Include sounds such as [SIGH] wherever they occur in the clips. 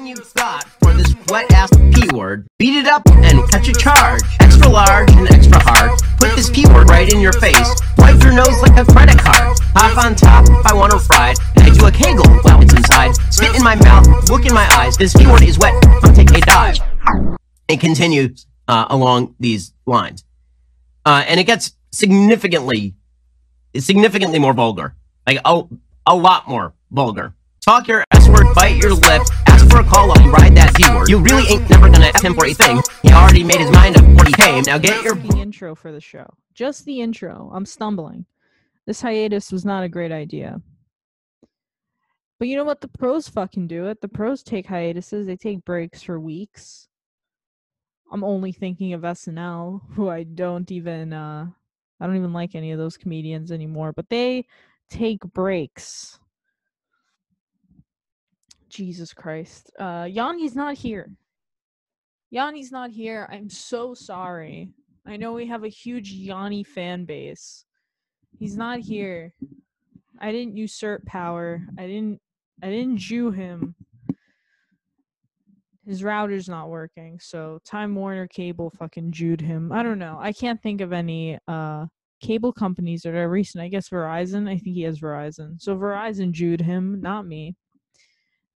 everything you've got for this wet ass P word. Beat it up and catch a charge. Extra large and extra hard. Put this P word right in your face. Wipe your nose like a credit card. Hop on top if I want to fried. I do a kegel while it's inside. Spit in my mouth, look in my eyes. This P word is wet. I'll take a dive. It continues uh, along these lines. Uh, and it gets significantly, significantly more vulgar. Like, a, a lot more vulgar. Talk your S word, bite your lip, ask for a you ride that P word. You really ain't never gonna ask him for a thing. He already made his mind up before he came. Now get your the intro for the show. Just the intro. I'm stumbling. This hiatus was not a great idea. But you know what? The pros fucking do it. The pros take hiatuses. They take breaks for weeks. I'm only thinking of SNL, who I don't even uh I don't even like any of those comedians anymore, but they take breaks. Jesus Christ. Uh Yanni's not here. Yanni's not here. I'm so sorry. I know we have a huge Yanni fan base. He's not here. I didn't usurp power. I didn't I didn't Jew him. His router's not working, so Time Warner Cable fucking Jewed him. I don't know. I can't think of any uh cable companies that are recent. I guess Verizon. I think he has Verizon. So Verizon Jewed him, not me.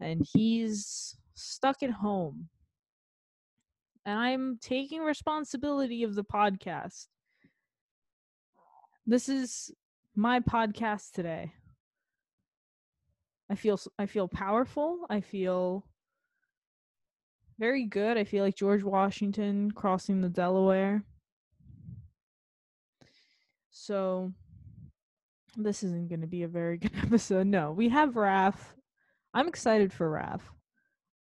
And he's stuck at home. And I'm taking responsibility of the podcast. This is my podcast today. I feel I feel powerful. I feel very good. I feel like George Washington crossing the Delaware. So this isn't going to be a very good [LAUGHS] episode. No, we have Raph. I'm excited for.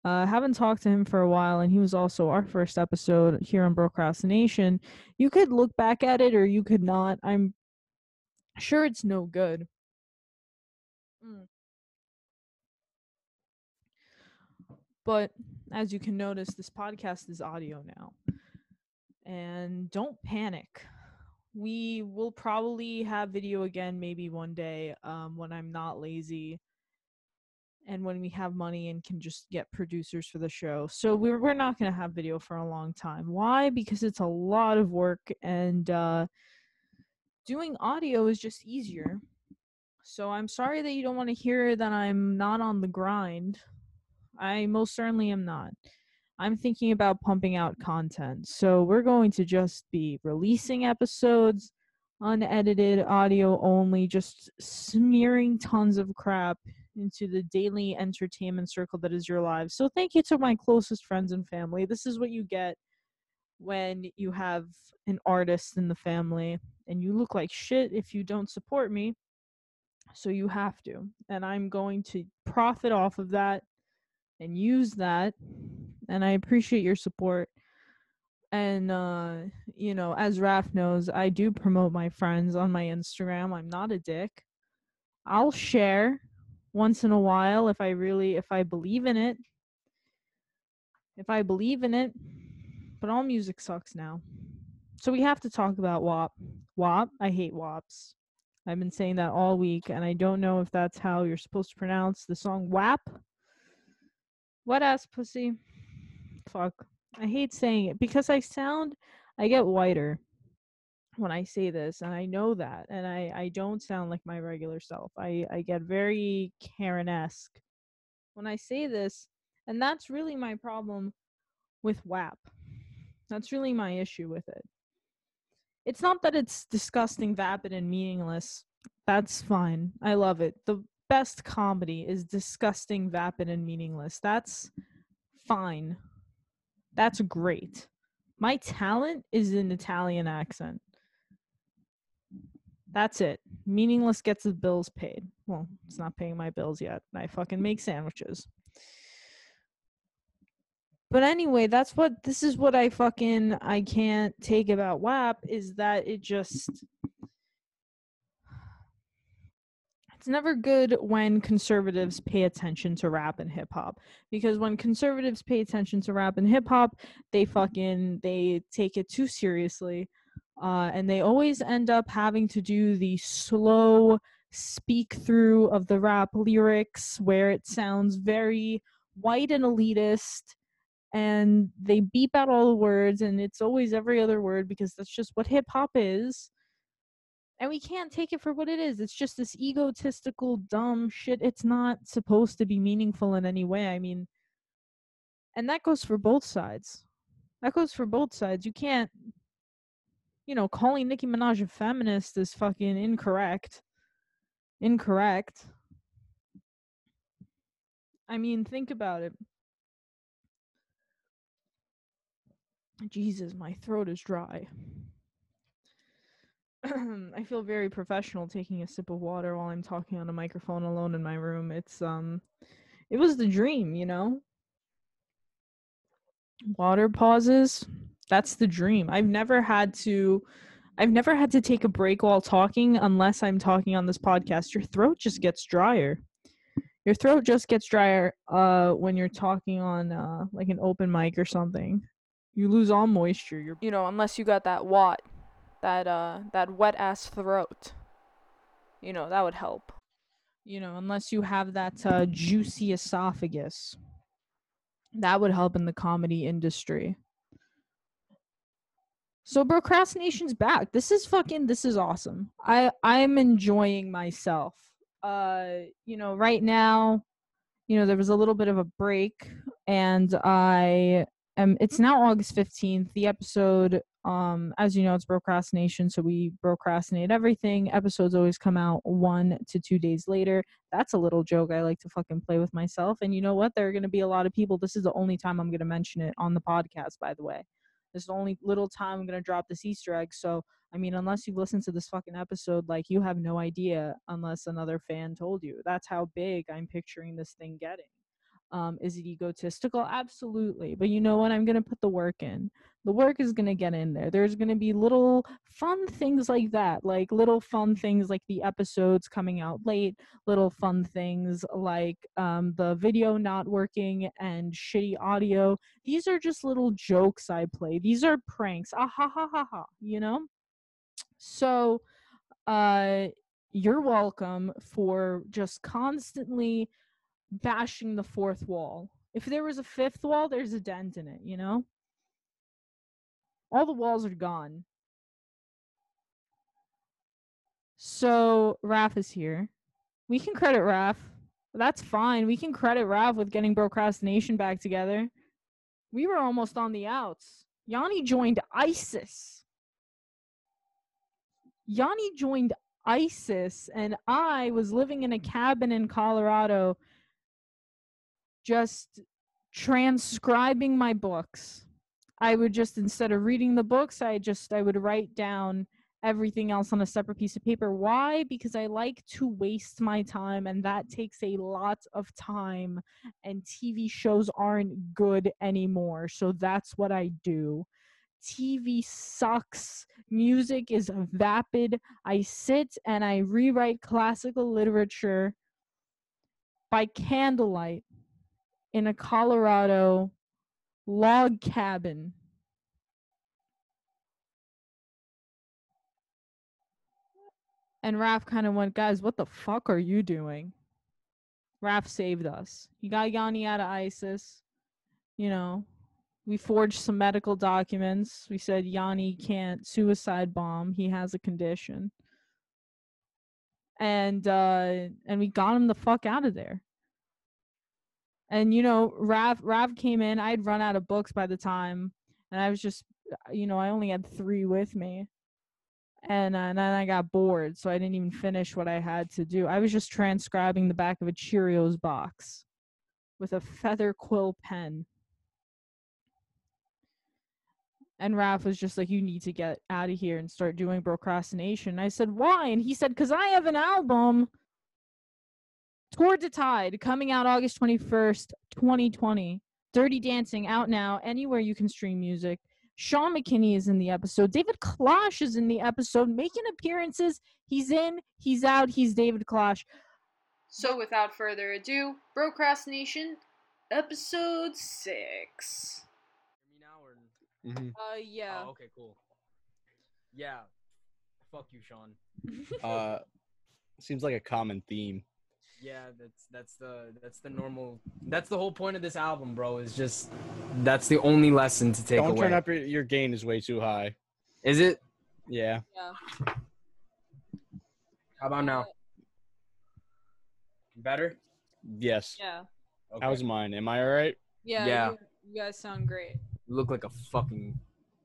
I uh, haven't talked to him for a while, and he was also our first episode here on Procrastination. You could look back at it, or you could not. I'm sure it's no good. Mm. But as you can notice, this podcast is audio now. And don't panic. We will probably have video again maybe one day um, when I'm not lazy and when we have money and can just get producers for the show. So we're we're not going to have video for a long time. Why? Because it's a lot of work and uh doing audio is just easier. So I'm sorry that you don't want to hear that I'm not on the grind. I most certainly am not. I'm thinking about pumping out content. So we're going to just be releasing episodes, unedited audio only, just smearing tons of crap into the daily entertainment circle that is your lives. So thank you to my closest friends and family. This is what you get when you have an artist in the family and you look like shit if you don't support me. So you have to. And I'm going to profit off of that and use that. And I appreciate your support. And uh, you know, as Raf knows, I do promote my friends on my Instagram. I'm not a dick. I'll share once in a while if I really if I believe in it. If I believe in it. But all music sucks now. So we have to talk about WAP. WAP, I hate WAPs. I've been saying that all week and I don't know if that's how you're supposed to pronounce the song WAP. What ass pussy? Fuck. I hate saying it because I sound I get whiter when I say this, and I know that, and I I don't sound like my regular self. I I get very Karen esque when I say this, and that's really my problem with WAP. That's really my issue with it. It's not that it's disgusting, vapid, and meaningless. That's fine. I love it. The best comedy is disgusting, vapid, and meaningless. That's fine. That's great. My talent is an Italian accent. That's it. Meaningless gets the bills paid. Well, it's not paying my bills yet. I fucking make sandwiches. But anyway, that's what this is what I fucking I can't take about WAP is that it just it's never good when conservatives pay attention to rap and hip hop because when conservatives pay attention to rap and hip hop, they fucking they take it too seriously uh, and they always end up having to do the slow speak through of the rap lyrics where it sounds very white and elitist and they beep out all the words and it's always every other word because that's just what hip hop is and we can't take it for what it is. It's just this egotistical dumb shit. It's not supposed to be meaningful in any way. I mean and that goes for both sides. That goes for both sides. You can't you know calling nicki minaj a feminist is fucking incorrect. Incorrect. I mean think about it. Jesus, my throat is dry. [CLEARS THROAT] I feel very professional taking a sip of water while I'm talking on a microphone alone in my room. It's um it was the dream, you know? Water pauses. That's the dream. I've never had to I've never had to take a break while talking unless I'm talking on this podcast. Your throat just gets drier. Your throat just gets drier uh when you're talking on uh like an open mic or something. You lose all moisture. You're You know, unless you got that watt, that uh that wet ass throat. You know, that would help. you know, unless you have that uh, juicy esophagus. That would help in the comedy industry. So procrastination's back. This is fucking this is awesome. I I'm enjoying myself. Uh you know, right now, you know, there was a little bit of a break and I am it's now August 15th. The episode um as you know it's procrastination so we procrastinate everything. Episodes always come out one to two days later. That's a little joke i like to fucking play with myself and you know what? There are going to be a lot of people. This is the only time i'm going to mention it on the podcast by the way. This is the only little time i'm going to drop this easter egg so i mean unless you've listened to this fucking episode like you have no idea unless another fan told you. That's how big i'm picturing this thing getting um, is it egotistical absolutely but you know what i'm going to put the work in the work is going to get in there. There's going to be little fun things like that, like little fun things like the episodes coming out late, little fun things like um, the video not working and shitty audio. These are just little jokes I play. These are pranks. Ah ha ha ha ha, you know? So, uh, you're welcome for just constantly bashing the fourth wall. If there was a fifth wall, there's a dent in it, you know? all the walls are gone. So Raf is here. We can credit Raf. That's fine. We can credit Raf with getting procrastination back together. We were almost on the outs. Yanni joined ISIS. Yanni joined ISIS, and I was living in a cabin in Colorado, just transcribing my books. I would just instead of reading the books, I just I would write down everything else on a separate piece of paper. Why? Because I like to waste my time and that takes a lot of time and TV shows aren't good anymore. So that's what I do. TV sucks. Music is vapid. I sit and I rewrite classical literature by candlelight in a Colorado log cabin. And Raf kind of went, guys, what the fuck are you doing? Raf saved us. He got Yanni out of ISIS. You know, we forged some medical documents. We said Yanni can't suicide bomb. He has a condition. And uh and we got him the fuck out of there. And you know, Rav Rav came in. I'd run out of books by the time, and I was just, you know, I only had three with me, and, uh, and then I got bored, so I didn't even finish what I had to do. I was just transcribing the back of a Cheerios box with a feather quill pen. And Raph was just like, "You need to get out of here and start doing procrastination." I said, "Why?" And he said, "Cause I have an album." Toward the Tide, coming out August 21st, 2020. Dirty Dancing out now, anywhere you can stream music. Sean McKinney is in the episode. David Clash is in the episode, making appearances. He's in, he's out, he's David Clash. So without further ado, Procrastination, episode 6. me now or Mhm. Uh, yeah. oh, okay cool yeah fuck you sean [LAUGHS] Uh, seems like a common theme. Yeah, that's that's the that's the normal. That's the whole point of this album, bro. Is just that's the only lesson to take away. Don't away. turn up your, your gain is way too high. Is it? Yeah. Yeah. How about now? Better. Yes. Yeah. Okay. How's mine? Am I all right? Yeah. Yeah. You, you guys sound great. You look like a fucking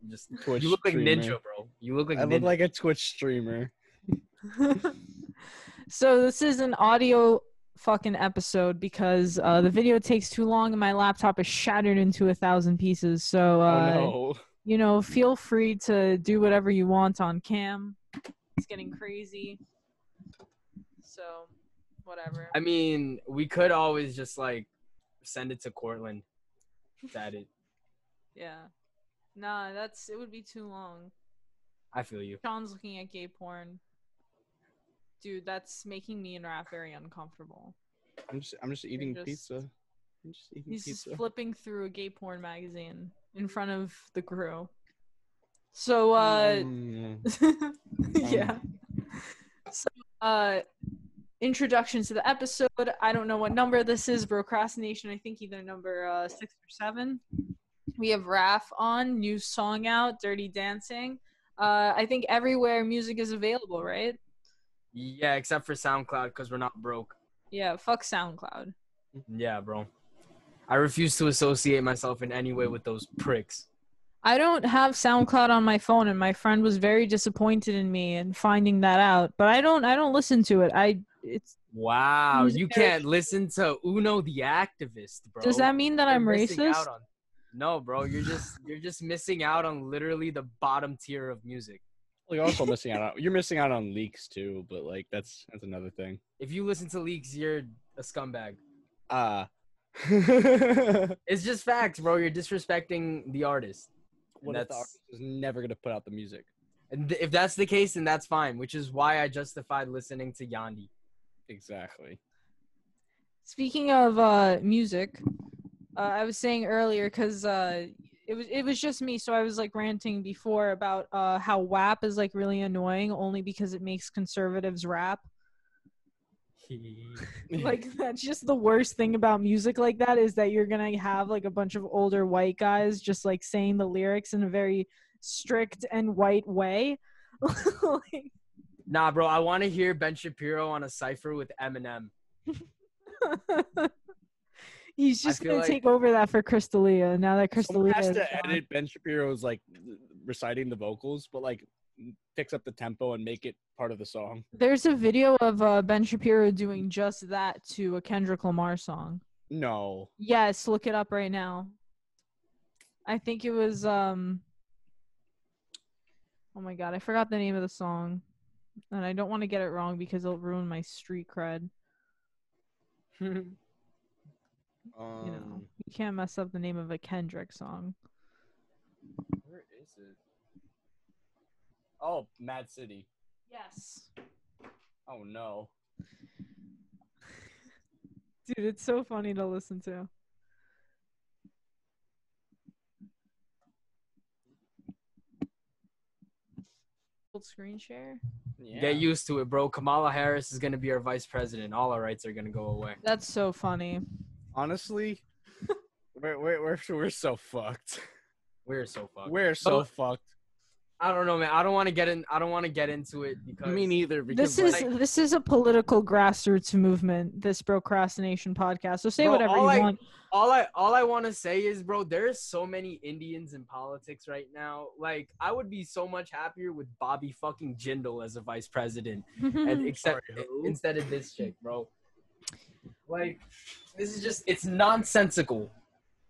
just. Twitch you look like streamer. Ninja, bro. You look like I Ninja. look like a Twitch streamer. [LAUGHS] so this is an audio fucking episode because uh, the video takes too long and my laptop is shattered into a thousand pieces. So uh, oh no. you know, feel free to do whatever you want on cam. It's getting crazy. So, whatever. I mean, we could always just like send it to Cortland. to edit. [LAUGHS] Yeah. Nah, that's it would be too long. I feel you. Sean's looking at gay porn. Dude, that's making me and Raph very uncomfortable. I'm just I'm just eating just- pizza. I'm just eating He's pizza. just flipping through a gay porn magazine in front of the crew. So, uh, Mm. [LAUGHS] yeah. So, uh, introduction to the episode. I don't know what number this is. Procrastination. I think either number uh, six or seven. We have Raph on, new song out, Dirty Dancing. Uh, I think everywhere music is available, right? Yeah, except for SoundCloud because we're not broke. Yeah, fuck SoundCloud. Mm-hmm. Yeah, bro. I refuse to associate myself in any way with those pricks. I don't have SoundCloud on my phone, and my friend was very disappointed in me and finding that out. But I don't, I don't listen to it. I, it's. Wow, you can't listen to Uno the activist, bro. Does that mean that You're I'm racist? on- No, bro, you're just you're just missing out on literally the bottom tier of music. Well, you're also missing out on you're missing out on leaks too, but like that's that's another thing. If you listen to leaks, you're a scumbag. Ah. [LAUGHS] It's just facts, bro. You're disrespecting the artist. What if the that's- artist is never gonna put out the music? And th- if that's the case, then that's fine. Which is why I justified listening to Yandhi. Exactly. Speaking of uh, music, uh, I was saying earlier because uh, it was it was just me, so I was like ranting before about uh, how WAP is like really annoying only because it makes conservatives rap. [LAUGHS] Like that's just the worst thing about music like that is that you're gonna have like a bunch of older white guys just like saying the lyrics in a very strict and white way. [LAUGHS] like, Nah, bro. I want to hear Ben Shapiro on a cipher with Eminem. [LAUGHS] He's just gonna like- take over that for Crystalia now that Someone Crystalia has is to gone. edit Ben Shapiro's like reciting the vocals, but like fix up the tempo and make it part of the song. There's a video of uh, Ben Shapiro doing just that to a Kendrick Lamar song. No. Yes, look it up right now. I think it was um Oh my god, I forgot the name of the song. And I don't want to get it wrong because it'll ruin my street cred. [LAUGHS] Um, You know, you can't mess up the name of a Kendrick song. where is it? Oh, Mad City. Yes. Oh no. Dude, it's so funny to listen to. Full screen share? Yeah. Get used to it, bro. Kamala Harris is gonna be our vice president. All our rights are gonna go away. That's so funny. Honestly, [LAUGHS] we're, we're we're we're so fucked. We're so fucked. We're so Oh. fucked. I don't know, man. I don't want to get in. I don't want to get into it because Me neither. Because This is like, this is a political grassroots movement, this procrastination podcast. So say Bro, whatever you all I- want. all I all I want to say is, bro, there's so many Indians in politics right now. Like, I would be so much happier with Bobby fucking Jindal as a vice president, [LAUGHS] and except Sorry, instead of this chick, bro. Like, this is just it's nonsensical.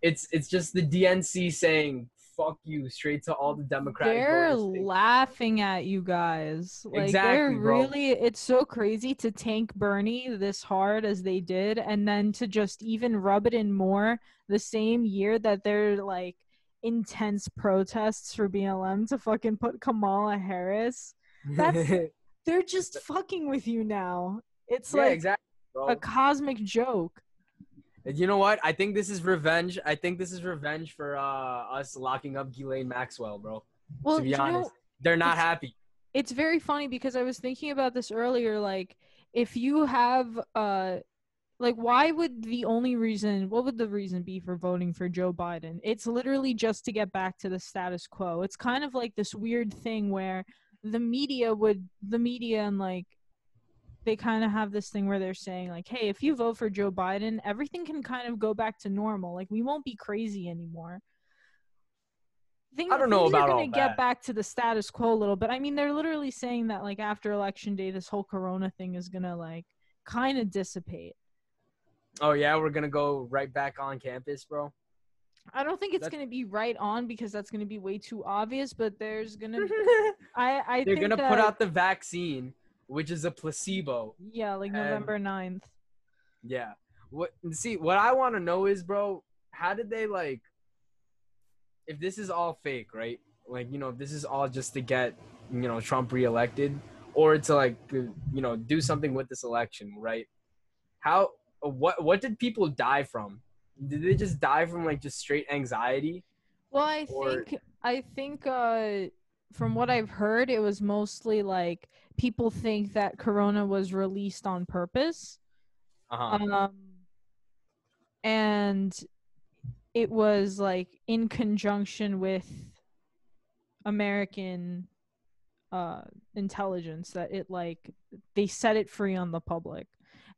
It's it's just the DNC saying "fuck you" straight to all the Democrats. they're laughing at you guys. Like they're Exactly, bro. really it's so crazy to tank Bernie this hard as they did and then to just even rub it in more the same year that they're like intense protests for BLM to fucking put Kamala Harris. that's- [LAUGHS] They're just fucking with you now. It's yeah, like exactly, a cosmic joke. You know what? I think this is revenge. I think this is revenge for uh, us locking up Ghislaine Maxwell, bro. Well, to be you know, honest, they're not it's- happy. it's very funny because I was thinking about this earlier. Like, if you have uh like why would the only reason what would the reason be for voting for Joe Biden? It's literally just to get back to the status quo. It's kind of like this weird thing where the media would the media and like they kind of have this thing where they're saying like hey if you vote for joe biden everything can kind of go back to normal. Like we won't be crazy anymore. Thing- I don't know things are about gonna all get that. back to the status quo a little bit. I mean they're literally saying that like after election day this whole corona thing is gonna like kind of dissipate. Oh yeah, we're gonna go right back on campus, bro. i don't think it's That- gonna be right on because that's gonna be way too obvious but there's gonna [LAUGHS] i i They're think gonna that, put out the vaccine, which is a placebo. yeah like and- november 9th Yeah. What? See, what I want to know is, bro, how did they like? If this is all fake, right? Like, you know, if this is all just to get, you know, Trump reelected, or to like, you know, do something with this election, right? How? What? What did people die from? Did they just die from like just straight anxiety? Well, I Or- think I think uh from what I've heard it was mostly like people think that corona was released on purpose. Uh huh. Um and it was like in conjunction with American uh intelligence that it like they set it free on the public.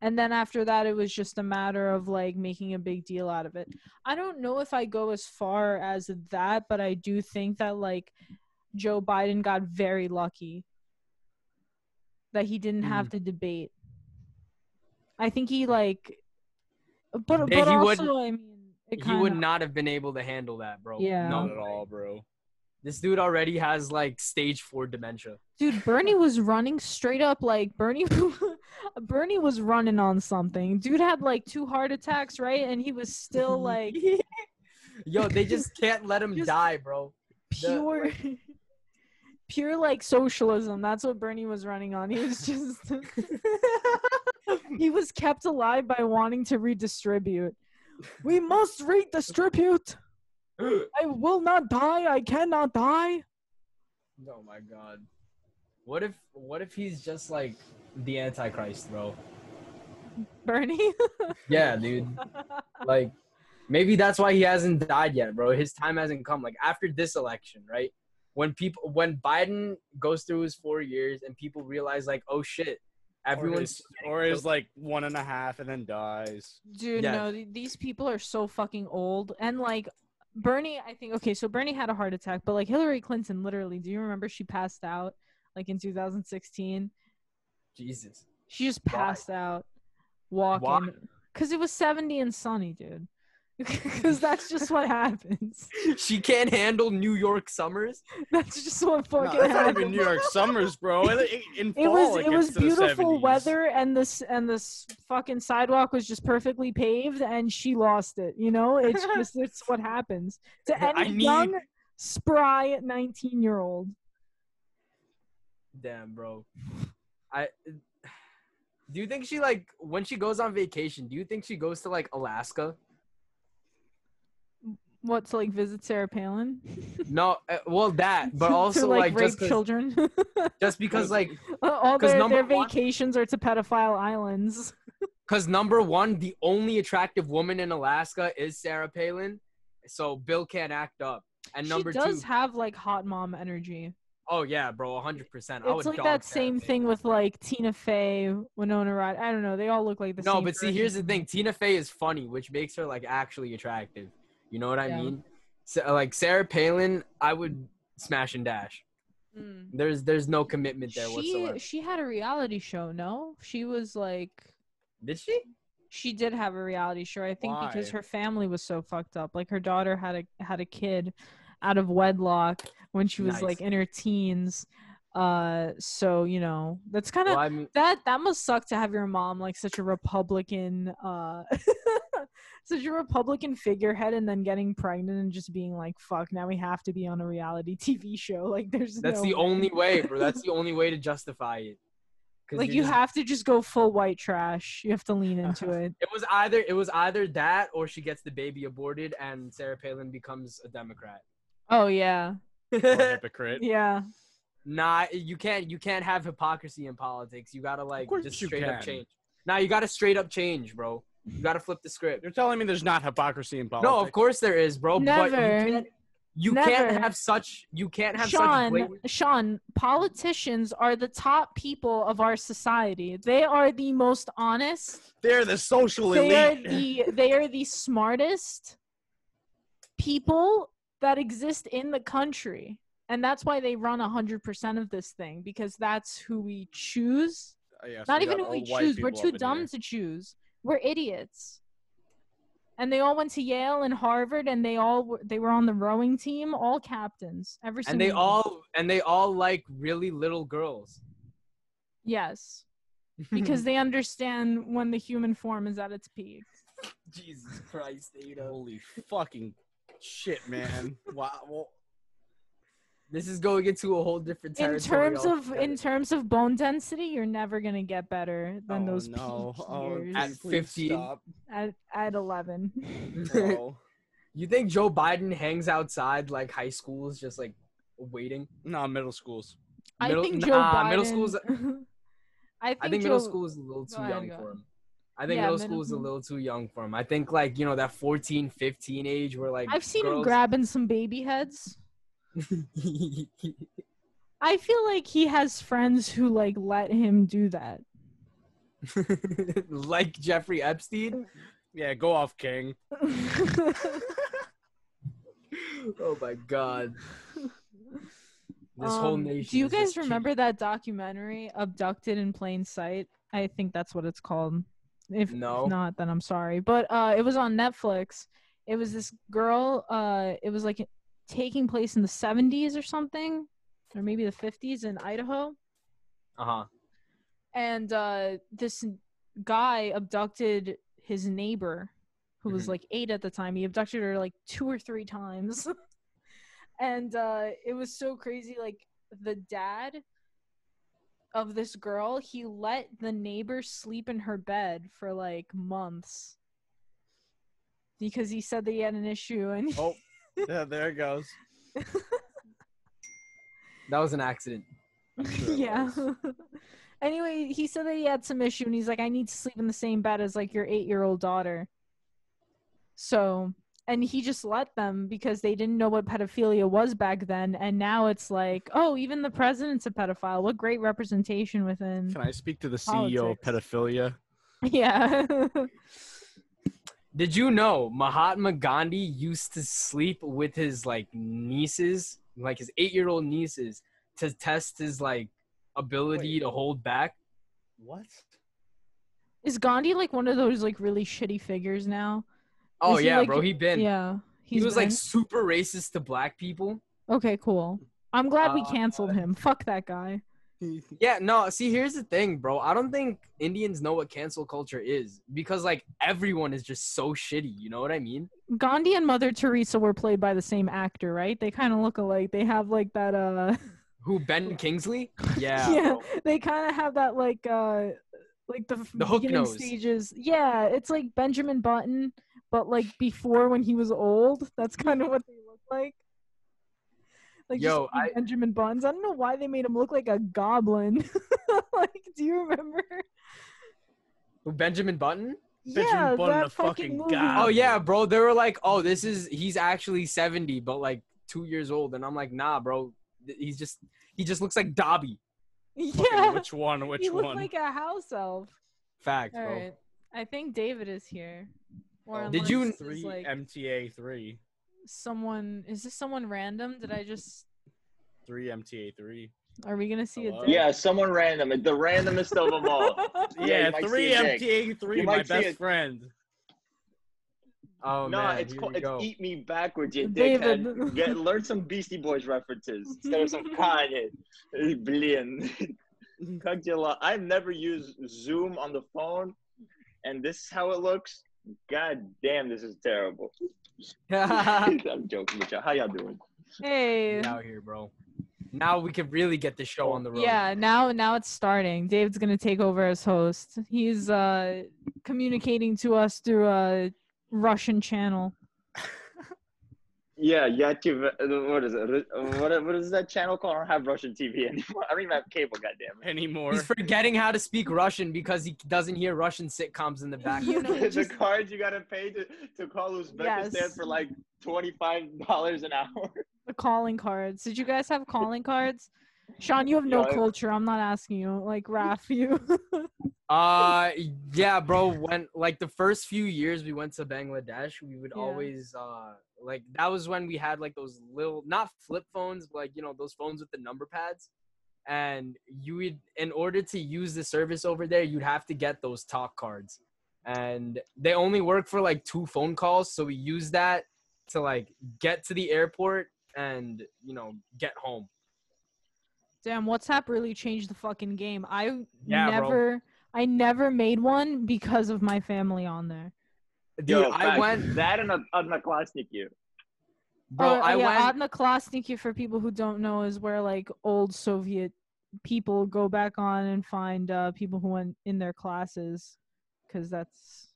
And then after that it was just a matter of like making a big deal out of it. I don't know if I go as far as that, but I do think that like Joe Biden got very lucky that he didn't have mm. to debate. I think he like, but but he also wouldn't- I mean, he would not have been able to handle that, bro. Yeah. Not at all, bro. This dude already has like stage four dementia. Dude, Bernie was running straight up like Bernie. [LAUGHS] Bernie was running on something. Dude had like two heart attacks, right? And he was still [LAUGHS] like Yo, they just [LAUGHS] can't let him Just- die, bro. pure, pure like socialism. That's what Bernie was running on. He was [LAUGHS] just, [LAUGHS] he was kept alive by wanting to redistribute. We must redistribute. I will not die. I cannot die. Oh my god. What if what if he's just like the antichrist, bro? Bernie. [LAUGHS] Yeah, dude. Like maybe that's why he hasn't died yet, bro. His time hasn't come. Like after this election, right? When people when Biden goes through his 4 years and people realize like, "Oh shit, Or everyone's is, or is like one and a half and then dies. Dude, Yeah. no, these people are so fucking old. And like Bernie, I think okay, so Bernie had a heart attack, but like Hillary Clinton literally, do you remember she passed out like in 2016? Jesus. She just Why? passed out walking cuz it was 70 and sunny, dude. [LAUGHS] Cuz that's just what happens. [LAUGHS] she can't handle New York summers. [LAUGHS] That's just what No, fucking that's not even New York summers, bro. In, in fall, it was it gets was beautiful weather and this and this fucking sidewalk was just perfectly paved and she lost it you know it's just it's what happens to any need- young spry 19 year old Damn, bro. I do you think she like when she goes on vacation? Do you think she goes to like Alaska? What to like visit sarah palin? [LAUGHS] No, uh, well that, but [LAUGHS] To, also like, like, rape just children? [LAUGHS] just because like all 'Cause their, their one- vacations are to pedophile islands. Because number one, the only attractive woman in Alaska is Sarah Palin, so Bill can't act up. And number she does two, have like hot mom energy. Oh yeah, bro, hundred percent. I would it's like that same thing with like tina fey winona ryder. I don't know they all look like the No, same but see, person here's the thing: Tina Fey is funny, which makes her like actually attractive. You know what I Yeah. mean? So, like Sarah Palin, I would smash and dash. Mm. There's there's no commitment there she whatsoever. she had a reality show no she was like Did she? she did have a reality show i think because her family was so fucked up like her daughter had a had a kid out of wedlock when she was like in her teens uh so you know that's kind of Well, I mean, that that must suck to have your mom like such a republican uh [LAUGHS] such a republican figurehead and then getting pregnant and just being like fuck now we have to be on a reality tv show [LAUGHS] like there's that's no the way. only way, bro. That's [LAUGHS] the only way to justify it like you're you just- have to just go full white trash you have to lean into it It was either it was either that or she gets the baby aborted and Sarah Palin becomes a Democrat. oh yeah Or a hypocrite. yeah nah, you can't you can't have hypocrisy in politics. You gotta like just straight up can. change. Nah, you gotta straight up change, bro. You gotta flip the script. You're telling me there's not hypocrisy in politics? No, of course there is, bro. But Never. you can't, you can't have such. You can't have such Sean, blatant. Sean, politicians are the top people of our society. They are the most honest. They're the social They are the they are the smartest people that exist in the country. And that's why they run 100% of this thing because that's who we choose. Oh, yeah, so Not we even got who we choose. We're too dumb here. to choose. We're idiots. And they all went to Yale and Harvard and they all were, they were on the rowing team, all captains. Every single. And they single one. all and they all like really little girls. Yes. [LAUGHS] Because they understand when the human form is at its peak. Jesus Christ, Ada. Holy fucking shit, man! [LAUGHS] wow. Well, This is going into a whole different in terms of altogether. in terms of bone density, you're never gonna get better than oh, those no. peak Oh, years At 15. at at eleven. [LAUGHS] No. you think Joe Biden hangs outside like high schools, just like waiting? no, middle schools. Middle- I think Joe nah, Biden. middle school's- I think, [LAUGHS] I think middle school is a little too Go ahead, young for him. I think Yeah, middle middle school is a little too young for him. I think like you know that 14, 15 age where like I've seen him grabbing some baby heads. I feel like he has friends who like let him do that. [LAUGHS] like Jeffrey Epstein. Yeah, go off, King. [LAUGHS] Oh my god. This whole Um, nation. Do you guys remember that documentary, Abducted in Plain Sight? I think that's what it's called. If, if not, then I'm sorry. But uh, it was on Netflix. It was this girl. Uh, it was like taking place in the 70s or something, or maybe the 50s in Idaho. Uh huh. And uh, this guy abducted his neighbor, who was Mhm. like eight at the time. He abducted her like two or three times. [LAUGHS] and uh, it was so crazy. Like the dad of this girl, he let the neighbor sleep in her bed for like months because he said that he had an issue and Oh, [LAUGHS] yeah, there it goes. That was an accident. sure it yeah. [LAUGHS] anyway, he said that he had some issue and he's like, I need to sleep in the same bed as like your eight year old daughter. So, and he just let them because they didn't know what pedophilia was back then. And now it's like, oh, even the president's a pedophile. What great representation within. Can I speak to the CEO of pedophilia? [LAUGHS] Yeah. Did you know Mahatma Gandhi used to sleep with his like nieces, like his eight-year-old nieces, to test his like ability Wait. to hold back? What? Is Gandhi like one of those like really shitty figures now? Oh Is he, yeah, like- bro. He been. yeah. he he's was like super racist to black people. okay, cool. I'm glad we Uh, canceled him. Fuck that guy. [LAUGHS] Yeah, no, see, here's the thing, bro. I don't think Indians know what cancel culture is because, like, everyone is just so shitty. You know what I mean? Gandhi and Mother Teresa were played by the same actor, right? They kind of look alike. They have like that uh [LAUGHS] Who, Ben Kingsley? [LAUGHS] Yeah. yeah, bro. they kind of have that like uh like the, The hook beginning nose. stages. Yeah, it's like Benjamin Button, but like before when he was old. That's kind of what they look like. Like Yo, just I- Benjamin Buttons. I don't know why they made him look like a goblin. [LAUGHS] like, do you remember? Who, Benjamin Button? Benjamin yeah, Button, that a fucking movie. god. Oh yeah, bro. They were like, "Oh, this is he's actually 70, but like two years old," and I'm like, "Nah, bro. He's just he just looks like Dobby." Fucking Yeah, [LAUGHS] Which one? Which he looked one? like a house elf. Fact, All bro. right. I think David is here. Or Oh, Did you- three like MTA three? Someone is this someone random? Did I just Three MTA three. are we gonna see Hello? a dick? Yeah, someone random. The randomest of them all. [LAUGHS] Yeah, Yeah, three see a dick. MTA three. My best it. friend. Oh no, man, it's called it's go. Eat Me Backwards, you David. dickhead. [LAUGHS] Get learn some Beastie Boys references instead of some [LAUGHS] Kanye. Billion. Kagila. I've never used Zoom on the phone, and this is how it looks. God damn, this is terrible. [LAUGHS] [LAUGHS] I'm [LAUGHS] joking with y'all. How y'all doing? Hey. Get out here, bro. Now we can really get the show on the road. Yeah, now now it's starting. David's gonna take over as host. He's uh communicating to us through a Russian channel. Yeah, YouTube. uh, What is it? What, what is that channel called? I don't have Russian TV anymore. I don't even have cable. Goddamn it. Anymore. He's forgetting how to speak Russian because he doesn't hear Russian sitcoms in the background. You know, [LAUGHS] the just- cards you gotta pay to, to call Uzbekistan Yes. for like twenty five dollars an hour. the calling cards. Did you guys have calling cards? Sean, you have no Yeah, culture. I'm not asking you. Like Raph, you. [LAUGHS] Uh, [LAUGHS] yeah, bro. When like the first few years we went to Bangladesh, we would Yeah. always uh like that was when we had like those little not flip phones, but like you know those phones with the number pads, and you would in order to use the service over there, you'd have to get those talk cards, and they only work for like two phone calls, so we use that to like get to the airport and you know get home. Damn, WhatsApp really changed the fucking game. I Yeah, bro. never, I never made one because of my family on there. Dude, Yo, I facts. went, that and a Odnoklassniki. bro. Oh, I yeah, went. Odnoklassniki, for people who don't know, is where like old Soviet people go back on and find uh, people who went in their classes, because that's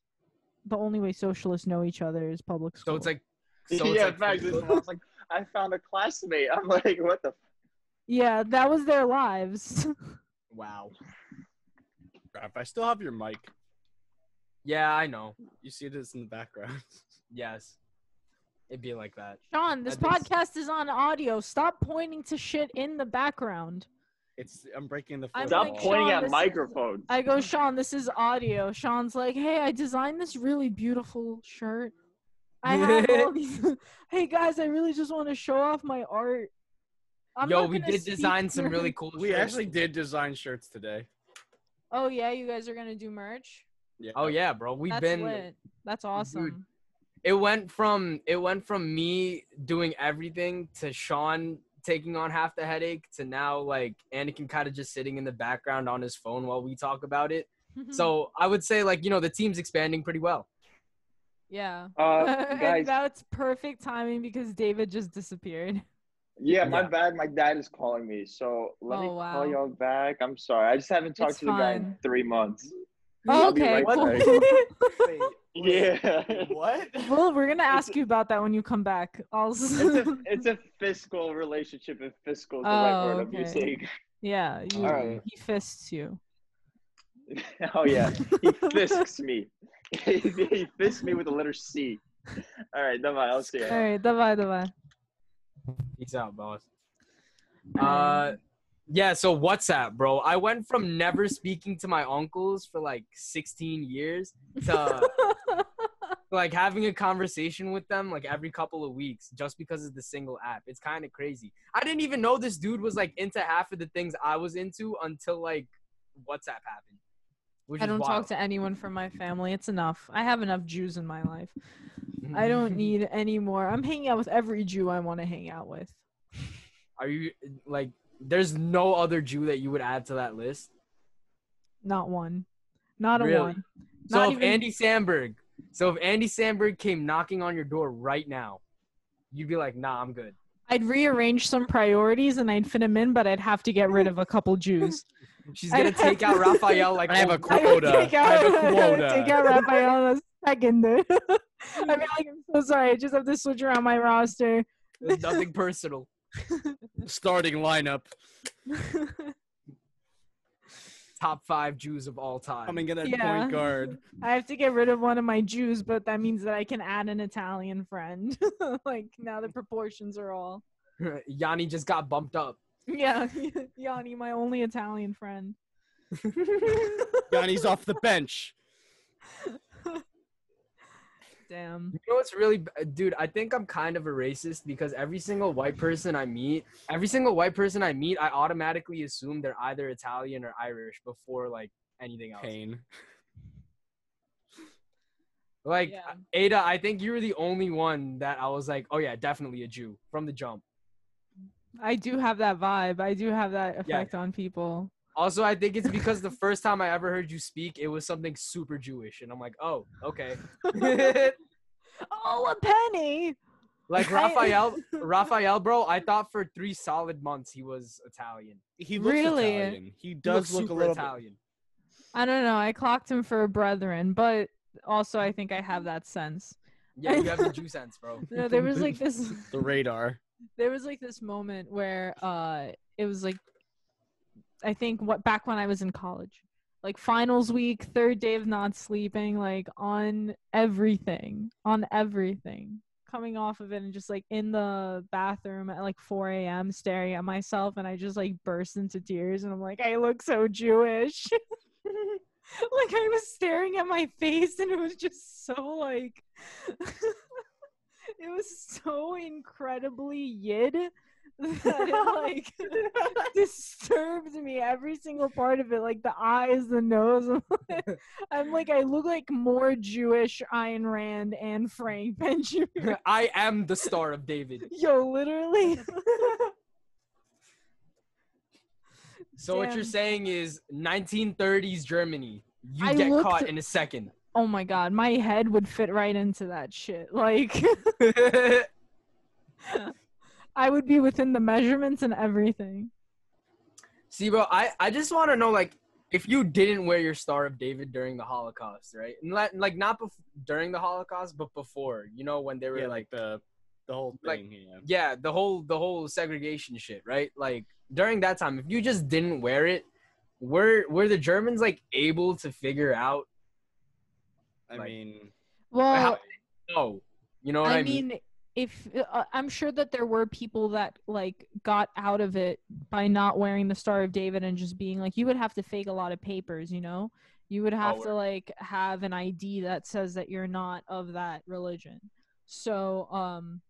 the only way socialists know each other is public school. So it's like, so it's yeah, like facts. This like, I found a classmate. I'm like, what the? F-? yeah, that was their lives. [LAUGHS] wow. Raph, I still have your mic. Yeah, I know. You see this in the background. [LAUGHS] Yes. It'd be like that. Sean, this I think podcast is on audio. Stop pointing to shit in the background. It's I'm breaking the I'm fourth Stop like, wall. pointing Sean, at this is- microphones. I go, Sean, this is audio. Sean's like, hey, I designed this really beautiful shirt. I have all [LAUGHS] these. hey guys, I really just want to show off my art. I'm Yo, we did design some really cool. We shirts. actually did design shirts today. Oh yeah, you guys are gonna do merch. Yeah. Oh yeah, bro. We've That's been. lit. That's awesome. It went from it went from me doing everything to Sean taking on half the headache to now like Anakin kind of just sitting in the background on his phone while we talk about it. [LAUGHS] So I would say like you know the team's expanding pretty well. yeah. Uh, [LAUGHS] and guys, that's perfect timing because David just disappeared. yeah, my Yeah. bad. My dad is calling me, so let me Oh, wow. call y'all back. I'm sorry. I just haven't talked It's to the guy in fine. three months. Oh, I'll be okay, right cool. [LAUGHS] back. Wait, Yeah. what? well, we're gonna ask you about that when you come back. I'll. It's a [LAUGHS] it's a fiscal relationship, and fiscal is the right Oh, word I'm okay. using. yeah, you, Alright. he fists you. [LAUGHS] oh yeah, he fisks me. he fisks me with the letter C. All right, bye. I'll see you. All right, давай, давай. Peace out, boss. Uh, yeah. So WhatsApp, bro. I went from never speaking to my uncles for like 16 years to [LAUGHS] like having a conversation with them like every couple of weeks just because of the single app. It's kind of crazy. I didn't even know this dude was like into half of the things I was into until like WhatsApp happened. I don't talk to anyone from my family. It's enough. I have enough Jews in my life. [LAUGHS] I don't need any more. I'm hanging out with every Jew I want to hang out with. Are you like? There's no other Jew that you would add to that list. Not one. Not a Really? one. So Not if even- Andy Samberg, so if Andy Samberg came knocking on your door right now, you'd be like, "Nah, I'm good." I'd rearrange some priorities and I'd fit him in, but I'd have to get rid of a couple Jews. [LAUGHS] She's gonna [LAUGHS] take out to- Raphael like I have a old- I. Take out, I have a [LAUGHS] quota. Take out Raphael in a second. I'd be [LAUGHS] like, I'm so sorry. I just have to switch around my roster. There's nothing personal. Starting lineup Top five Jews of all time. coming in at Yeah. point guard. I have to get rid of one of my Jews, but that means that I can add an Italian friend. like now the proportions are all. Yanni just got bumped up. Yeah, [LAUGHS] Yanni, my only Italian friend. [LAUGHS] Yanni's off the bench. Damn. You know what's really, dude? I think I'm kind of a racist because every single white person I meet, every single white person I meet, I automatically assume they're either Italian or Irish before like anything else. Pain. Like Yeah. Ada, I think you were the only one that I was like, oh yeah, definitely a Jew from the jump. I do have that vibe. I do have that Yeah. effect on people. Also, I think it's because the [LAUGHS] first time I ever heard you speak, it was something super Jewish, and I'm like, oh, okay. [LAUGHS] Oh, a penny. like Raphael, [LAUGHS] Raphael, bro. I thought for three solid months he was Italian. He looks Really? Italian. He He does looks look a super little bit- Italian. I don't know. I clocked him for a brethren, but also I think I have that sense. Yeah, you have the Jew sense, bro. No, there was like this. The radar. There was like this moment where uh it was like I think what back when I was in college. Like finals week, third day of not sleeping, like on everything. On everything. Coming off of it and just like in the bathroom at like 4 a.m. staring at myself and I just like burst into tears and I'm like, I look so Jewish. [LAUGHS] like I was staring at my face and it was just so like [LAUGHS] it was so incredibly yid that it [LAUGHS] like [LAUGHS] disturbed me every single part of it like the eyes the nose [LAUGHS] i'm like i look like more jewish Ayn rand and frank benjamin I am the star of David. yo literally So what you're saying is 1930s Germany. You I get looked- caught in a second. Oh my god my head would fit right into that shit like [LAUGHS] [LAUGHS] i would be within the measurements and everything See, bro, I, I just want to know, like, if you didn't wear your Star of David during the Holocaust, right? And like, like not bef- during the Holocaust, but before, you know, when they were Yeah, like, like the the whole like- yeah. yeah, the whole the whole segregation shit, right? Like during that time, if you just didn't wear it, were were the Germans like able to figure out? I Like- mean, well how- No, you know what I, I mean, if uh, I'm sure that there were people that like got out of it by not wearing the Star of David and just being like, you would have to fake a lot of papers, you know. You would have to like have an ID that says that you're not of that religion. So, um,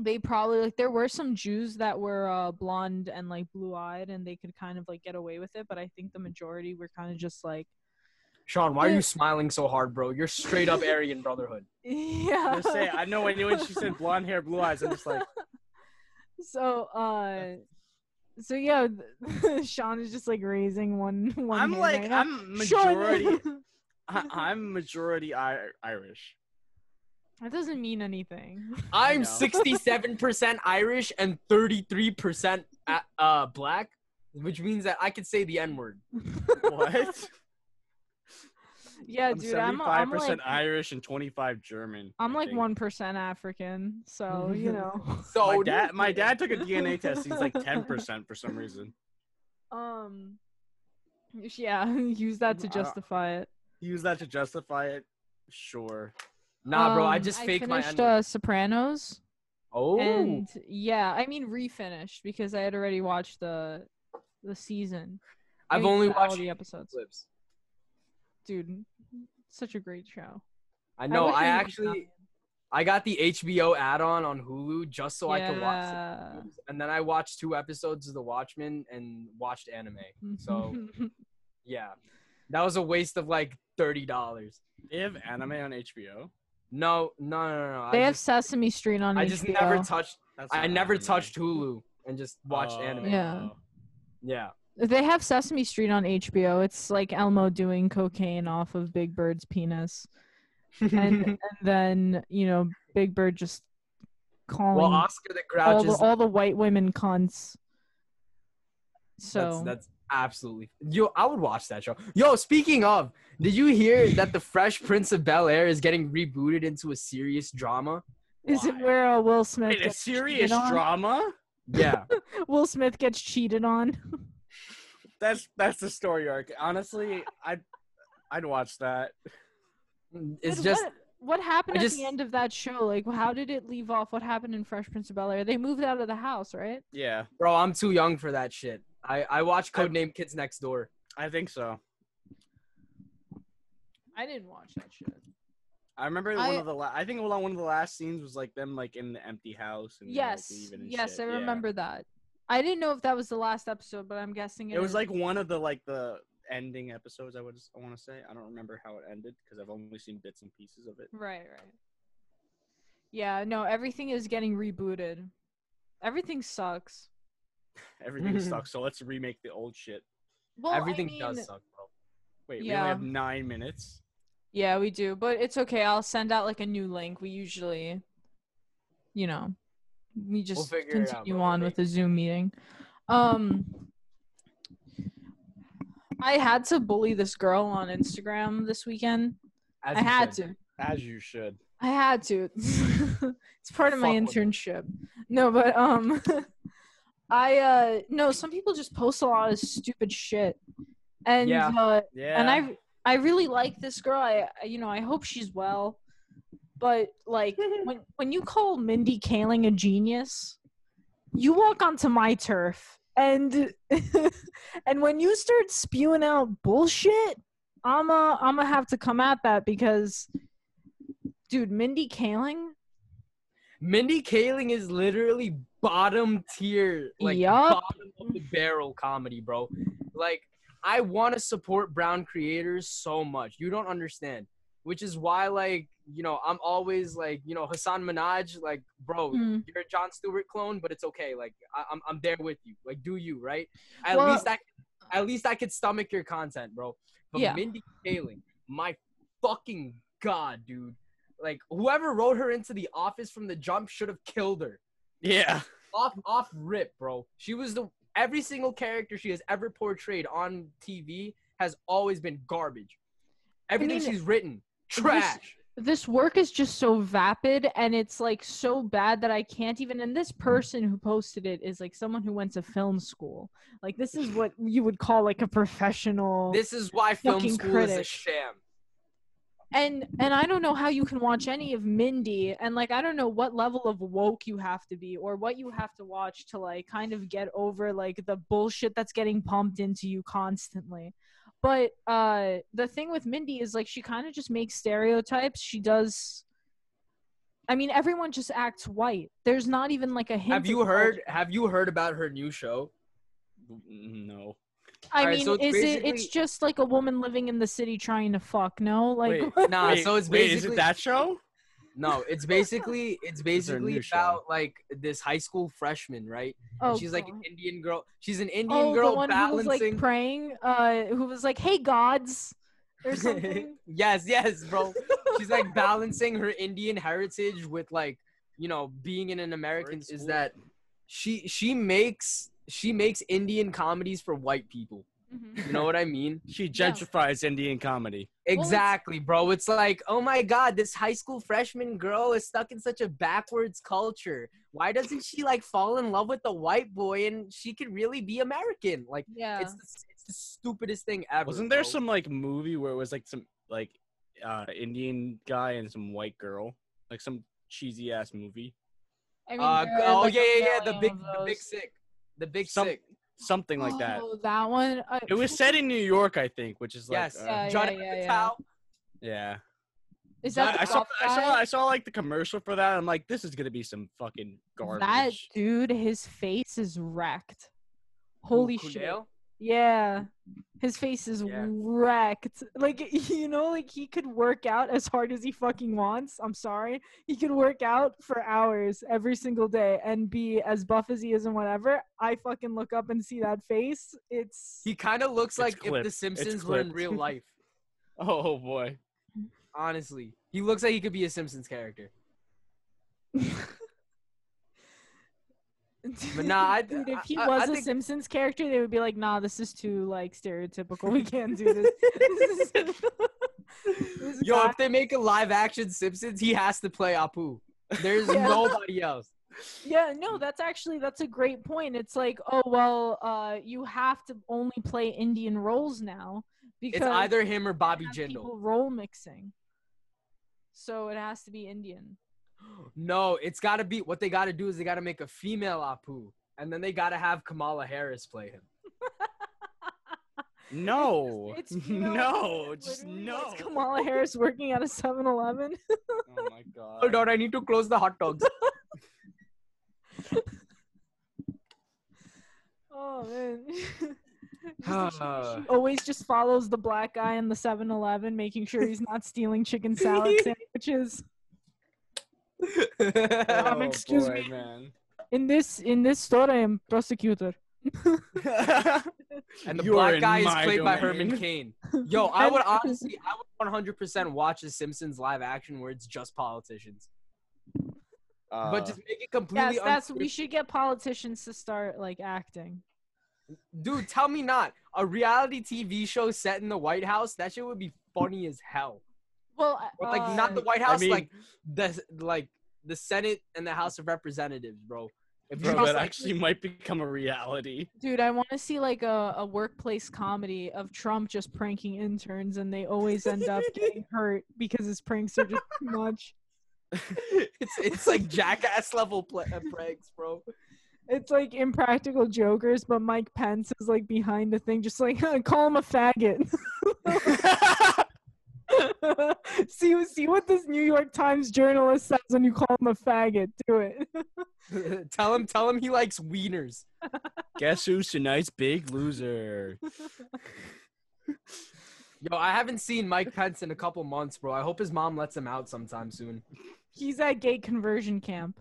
they probably like there were some Jews that were uh, blonde and like blue eyed, and they could kind of like get away with it. But I think the majority were kind of just like, Sean, why are you smiling so hard, bro? You're straight up Aryan Brotherhood. [LAUGHS] yeah. I say I know when when she said blonde hair, blue eyes, I'm just like, [LAUGHS] so uh so yeah [LAUGHS] sean is just like raising one one I'm like right now. I'm Sean- majority. I, I'm majority I- Irish. that doesn't mean anything I'm 67% Irish and 33% a- uh black, which means that I could say the N word. What? Yeah I'm dude i'm i'm 75% like Irish and 25 German. i'm I like think. 1% african so you know [LAUGHS] [LAUGHS] So My dad, my dad took a [LAUGHS] DNA test. He's like 10% for some reason. um yeah use that to justify it Use that to justify it. Sure. Nah, bro, I Um, just fake my finished N word. uh, sopranos Oh, and yeah i mean refinished because i had already watched the the season I I've mean, only all watched the episodes clips. Dude such a great show I know. wish I, actually, I got the HBO add-on on Hulu just so I could watch. the Yeah. And then I watched two episodes of The Watchmen and watched anime. So [LAUGHS] yeah, that was a waste of like thirty dollars. They have anime on HBO. No, no, no, no. no. they I have just, Sesame Street on I HBO. just never touched. That's I never anime. touched Hulu and just watched Oh. anime. Yeah. Oh. Yeah. They have Sesame Street on HBO. It's like Elmo doing cocaine off of Big Bird's penis, and, [LAUGHS] and then you know Big Bird just calling well, Oscar the Grouch all the, all the white women cunts. So that's, that's absolutely yo. I would watch that show. Yo, speaking of, did you hear [LAUGHS] that the Fresh Prince of Bel Air is getting rebooted into a serious drama? is it where uh, Will Smith Wait, a serious drama? [LAUGHS] Yeah. Will Smith gets cheated on. That's that's the story arc. Honestly, I'd I'd watch that. It's Dude, just what, what happened I at just- the end of that show? Like, how did it leave off? What happened in Fresh Prince of Bel Air? They moved out of the house, right? Yeah, bro. I'm too young for that shit. I I watch I- Codename Kids Next Door. I think so. I didn't watch that shit. I remember I- one of the la- I think one of the last scenes was like them like in the empty house and Yes, like, and yes, shit. I Yeah. remember that. I didn't know if that was the last episode, but I'm guessing it, It was is. like one of the like the ending episodes. I would I want to say. I don't remember how it ended because I've only seen bits and pieces of it. right, right. Yeah, no, everything is getting rebooted. Everything sucks. [LAUGHS] Everything [LAUGHS] sucks. So let's remake the old shit. Well, I Everything mean, does suck, bro. Wait, we only have nine minutes. Yeah, we do, but it's okay. I'll send out like a new link. We usually, you know, we just out, continue bro. on with the Zoom meeting. Um, I had to bully this girl on Instagram this weekend. As I you had should. to. As you should. I had to. [LAUGHS] it's part of my Fuck it. internship. No, but um [LAUGHS] I uh no, some people just post a lot of stupid shit. And Yeah. uh Yeah. and I I really like this girl. I I- you know, I hope she's well. But like [LAUGHS] when when you call Mindy Kaling a genius, you walk onto my turf. And [LAUGHS] and when you start spewing out bullshit, I'm uh I'm gonna have to come at that because dude, Mindy Kaling, Mindy Kaling is literally bottom tier, like Yup. bottom of the barrel comedy, bro. Like I want to support brown creators so much. You don't understand. Which is why, like, you know, I'm always like, you know, Hasan Minhaj, like, bro, Hmm. you're a Jon Stewart clone, but it's okay. Like, I- I'm, I'm there with you. Like, do you right? At Well- least I, at least I could stomach your content, bro. But Yeah. Mindy Kaling, my fucking god, dude. Like, whoever wrote her into the office from the jump should have killed her yeah. off off rip, bro. She was the every single character she has ever portrayed on TV has always been garbage. Everything mean, she's written, trash. this work is just so vapid and it's like so bad that I can't even and this person who posted it is like someone who went to film school. Like this is what you would call like a professional This is why film school is a sham. and and I don't know how you can watch any of Mindy and like I don't know what level of woke you have to be or what you have to watch to like kind of get over like the bullshit that's getting pumped into you constantly. But uh the thing with Mindy is like she kind of just makes stereotypes. She does I mean everyone just acts white. There's not even like a hint Have you heard culture. have you heard about her new show? No. I Alright, mean so it's is it it's just like a woman living in the city trying to fuck, no? Like Wait, [LAUGHS] Nah, wait, so it's wait, is it that show? No, it's basically it's It's her basically new show. about like this high school freshman, right? And oh, she's like an Indian girl. She's an Indian oh, girl the one who was balancing like praying, uh, who was like, "Hey gods," or [LAUGHS] something. yes, yes, bro. [LAUGHS] She's like balancing her Indian heritage with like, you know, being in an American is that she she makes she makes Indian comedies for white people. Mhm. You know what I mean? She gentrifies Indian comedy. Exactly, bro. It's like, oh my god, this high school freshman girl is stuck in such a backwards culture. Why doesn't she like fall in love with the white boy and she could really be American? Like, Yeah. it's the, it's the stupidest thing ever. Wasn't there bro. some like movie where it was like some like uh Indian guy and some white girl? Like some cheesy ass movie. I mean, Uh, oh like, yeah, yeah, yeah. The big, the big sick, the big Some- sick. Something like that. Oh, that one. I, It was set in New York, I think, which is like Yes, uh, Yeah, Judd yeah, yeah. Yeah. Is that I, the I saw buff I saw? I saw like the commercial for that. I'm like, this is gonna be some fucking garbage. That dude, his face is wrecked. Holy Who, shit. Kunal? Yeah. His face is Yeah. wrecked. Like [LAUGHS] you know, like he could work out as hard as he fucking wants. I'm sorry. He could work out for hours every single day and be as buff as he is and whatever. I fucking look up and see that face. It's He kind of looks It's like if the Simpsons were in real [LAUGHS] life. Oh boy. Honestly, he looks like he could be a Simpsons character. [LAUGHS] But [LAUGHS] nah, I- Dude, if he I- I was a think- Simpsons character, they would be like, "Nah, this is too like stereotypical. We can't do this." [LAUGHS] This [LAUGHS] Yo, guy- if they make a live action Simpsons, he has to play Apu. There's Yeah. nobody else. yeah, no, that's actually that's a great point. It's like, oh well, uh, you have to only play Indian roles now because It's either him or Bobby Jindal. role mixing. So it has to be Indian. No, it's got to be what they got to do is they got to make a female Apu, and then they got to have Kamala Harris play him. [LAUGHS] No. It's, [LAUGHS] you know, no. Just no. it's Kamala Harris working at a 7-Eleven. [LAUGHS] Oh my god. Hold on, I need to close the hot dogs. Oh man. Just she, [SIGHS] she always just follows the black guy in the 7-Eleven, making sure he's not stealing chicken salad sandwiches. Oh, Um, excuse boy, me. man. In this in this store, I am prosecutor. [LAUGHS] and the You're black guy is my played by. Herman [LAUGHS] Cain. Yo, I would honestly, I would 100% watch the Simpsons live action where it's just politicians, Uh, but just make it completely. Yes, that's we should get politicians to start like acting. Dude, tell me not. A reality TV show set in the White House, that shit would be funny as hell. Well, Or, like not the uh, White House, mean- like the like the Senate and the House of Representatives, bro. If Bro, that like- actually might become a reality. Dude, I want to see like a, a workplace comedy of Trump just pranking interns and they always end up [LAUGHS] getting hurt because his pranks are just too much. [LAUGHS] it's it's like jackass level pla uh, pranks, bro. It's like impractical jokers, but Mike Pence is like behind the thing, just like [LAUGHS] call him a faggot. [LAUGHS] see, see what this New York Times journalist says when you call him a faggot. Do it. [LAUGHS] tell him, tell him he likes wieners. [LAUGHS] Guess who's tonight's big loser? Yo, I haven't seen Mike Pence in a couple months, bro. I hope his mom lets him out sometime soon. He's at gay conversion camp.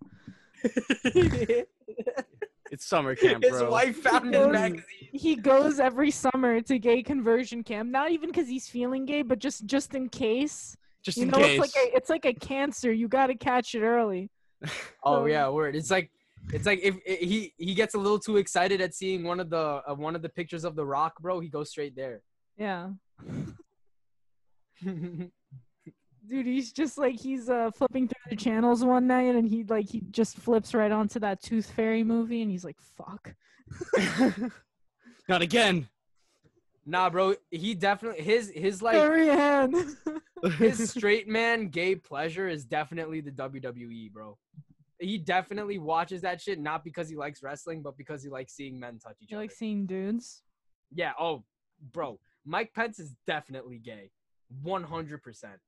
It's summer [LAUGHS] camp, his bro. wife [LAUGHS] found his magazine. He goes every summer to gay conversion camp, not even because he's feeling gay, but just just in case. Just You in know, case. it's like a, it's like a cancer. You got to catch it early. [LAUGHS] Oh So- yeah, word. It's like it's like if i he he gets a little too excited at seeing one of the uh, one of the pictures of the Rock, bro. He goes straight there. Yeah. Dude, he's just like he's uh flipping through the channels one night and he like he just flips right onto that Tooth Fairy movie and he's like, "Fuck." [LAUGHS] Not again. nah, bro. He definitely his his like Marianne. [LAUGHS] his straight man gay pleasure is definitely the WWE, bro. He definitely watches that shit not because he likes wrestling, but because he likes seeing men touch each you other. like seeing dudes? yeah. Oh, bro. Mike Pence is definitely gay. One hundred percent.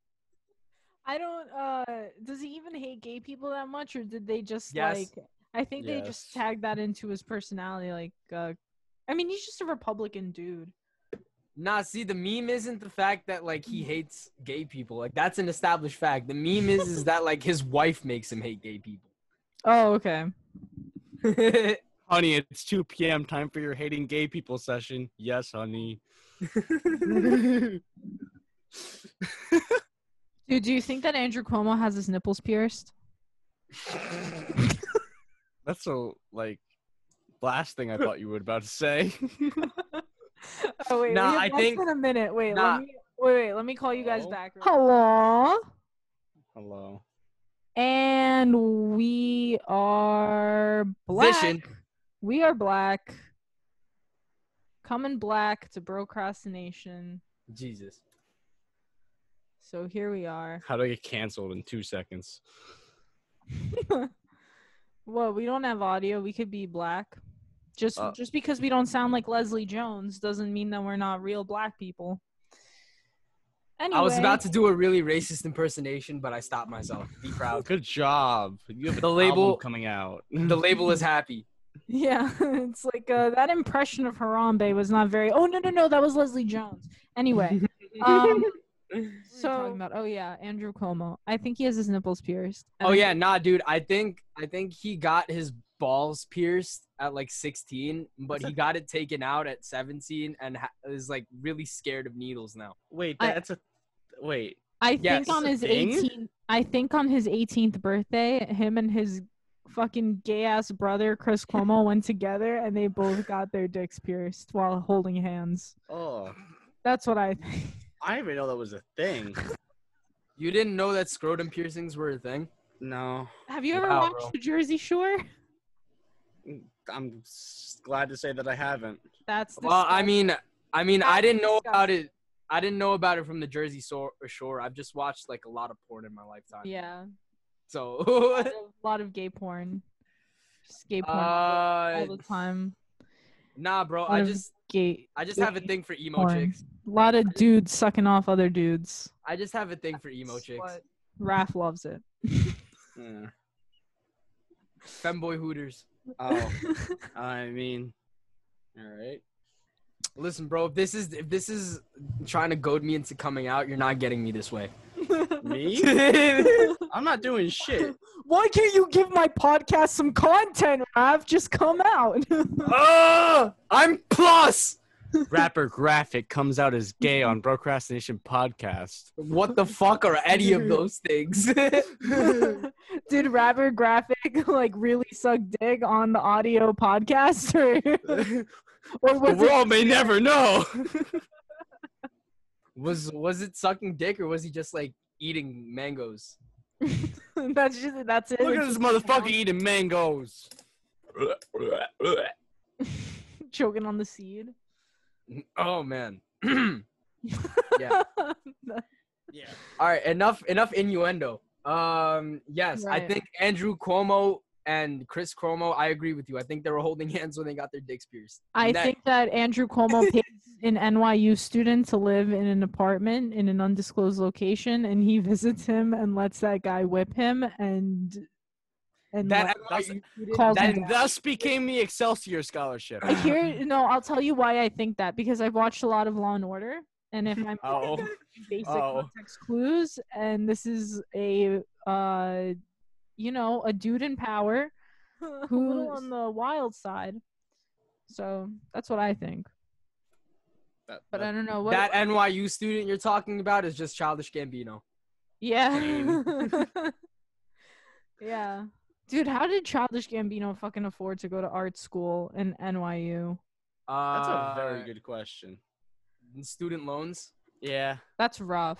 I don't uh does he even hate gay people that much or did they just Yes. like I think they just Yes. tagged that into his personality like uh I mean, he's just a Republican dude. Nah, see, the meme isn't the fact that like he [LAUGHS] hates gay people. Like that's an established fact. The meme is is that like his wife makes him hate gay people. Oh, okay. [LAUGHS] Honey, it's 2 p.m. Time for your hating gay people session. Yes, honey. [LAUGHS] Dude, do you think that Andrew Cuomo has his nipples pierced? [LAUGHS] That's so like last thing I thought you were about to say. [LAUGHS] Oh wait, Nah, we have I think- than a minute. Wait, nah. let me wait, wait, let me call you guys back. Hello. Hello. And we are black. Vision. We are black. Coming black to procrastination. Jesus. So here we are. How do I get canceled in two seconds? [LAUGHS] well, we don't have audio. We could be black. Just Uh. just because we don't sound like Leslie Jones doesn't mean that we're not real black people. Anyway, I was about to do a really racist impersonation, but I stopped myself. Be [LAUGHS] proud. Good job. You have The label- coming out. [LAUGHS] The label is happy. Yeah, it's like uh, that impression of Harambe was not very. Oh no no no, that was Leslie Jones. Anyway, um, Mm-hmm. so talking about oh yeah, Andrew Cuomo. I think he has his nipples pierced. Oh yeah, nah, dude. I think I think he got his balls pierced at like 16, but he got it taken out at 17 and ha- is like really scared of needles now. Wait, that's a wait. I Yes. think on his Thing? 18th. I think on his 18th birthday, him and his fucking gay ass brother Chris Cuomo [LAUGHS] went together and they both got their dicks pierced while holding hands. Oh, That's what I think. I didn't even know that was a thing. [LAUGHS] You didn't know that scrotum piercings were a thing? No, Have you ever Wow, watched bro. The Jersey Shore? I'm s- glad to say that I haven't. That's Well, I mean, I mean, I didn't know about it. I didn't know about it from the Jersey Shore. Shore. I've just watched like a lot of porn in my lifetime. yeah, a So, lot of, [LAUGHS] lot of gay porn. Just gay porn all uh, the time. nah, bro. I of just, Gay. I just have a thing for emo porn. chicks. A lot of dudes sucking off other dudes. I just have a thing for emo That's chicks. what Raph loves it. [LAUGHS] Yeah. Femboy hooters. Oh, I mean, all right. Listen, bro. If this is if this is trying to goad me into coming out, you're not getting me this way. [LAUGHS] Me? [LAUGHS] I'm not doing shit. Why can't you give my podcast some content, Rav? Just come out. [LAUGHS] Ah, I'm plus. Rapper Graphic comes out as gay on Procrastination Podcast. What the fuck are any of those things? Did Rapper Graphic like really suck dick on the audio podcast, or, or The was it world may never know. Was was it sucking dick or was he just like eating mangoes. [LAUGHS] that's just that's it. Look at this motherfucker eating mangoes. [LAUGHS] choking on the seed. Oh man. [CLEARS THROAT] Yeah. [LAUGHS] Yeah. All right, enough enough innuendo. Um, yes, I think Andrew Cuomo and Chris Cuomo. I agree with you. I think they were holding [LAUGHS] hands when they got their dicks pierced. I Next. think that Andrew Cuomo [LAUGHS] pays an NYU student to live in an apartment in an undisclosed location, and he [LAUGHS] visits him and lets that guy whip him and and that like, calls that- thus became the Excelsior Scholarship. I hear no, I'll tell you why I think that because I've watched a lot of Law and Order, and if I'm basic Oh. context clues, and this is a uh, you know, a dude in power [LAUGHS] who on the wild side. So that's what I think. That- But that- I don't know what. that NYU student you're talking about is just childish Gambino. yeah. [LAUGHS] yeah. Dude, how did Childish Gambino fucking afford to go to art school in NYU? Uh, That's a very good question. student loans. Yeah. That's rough.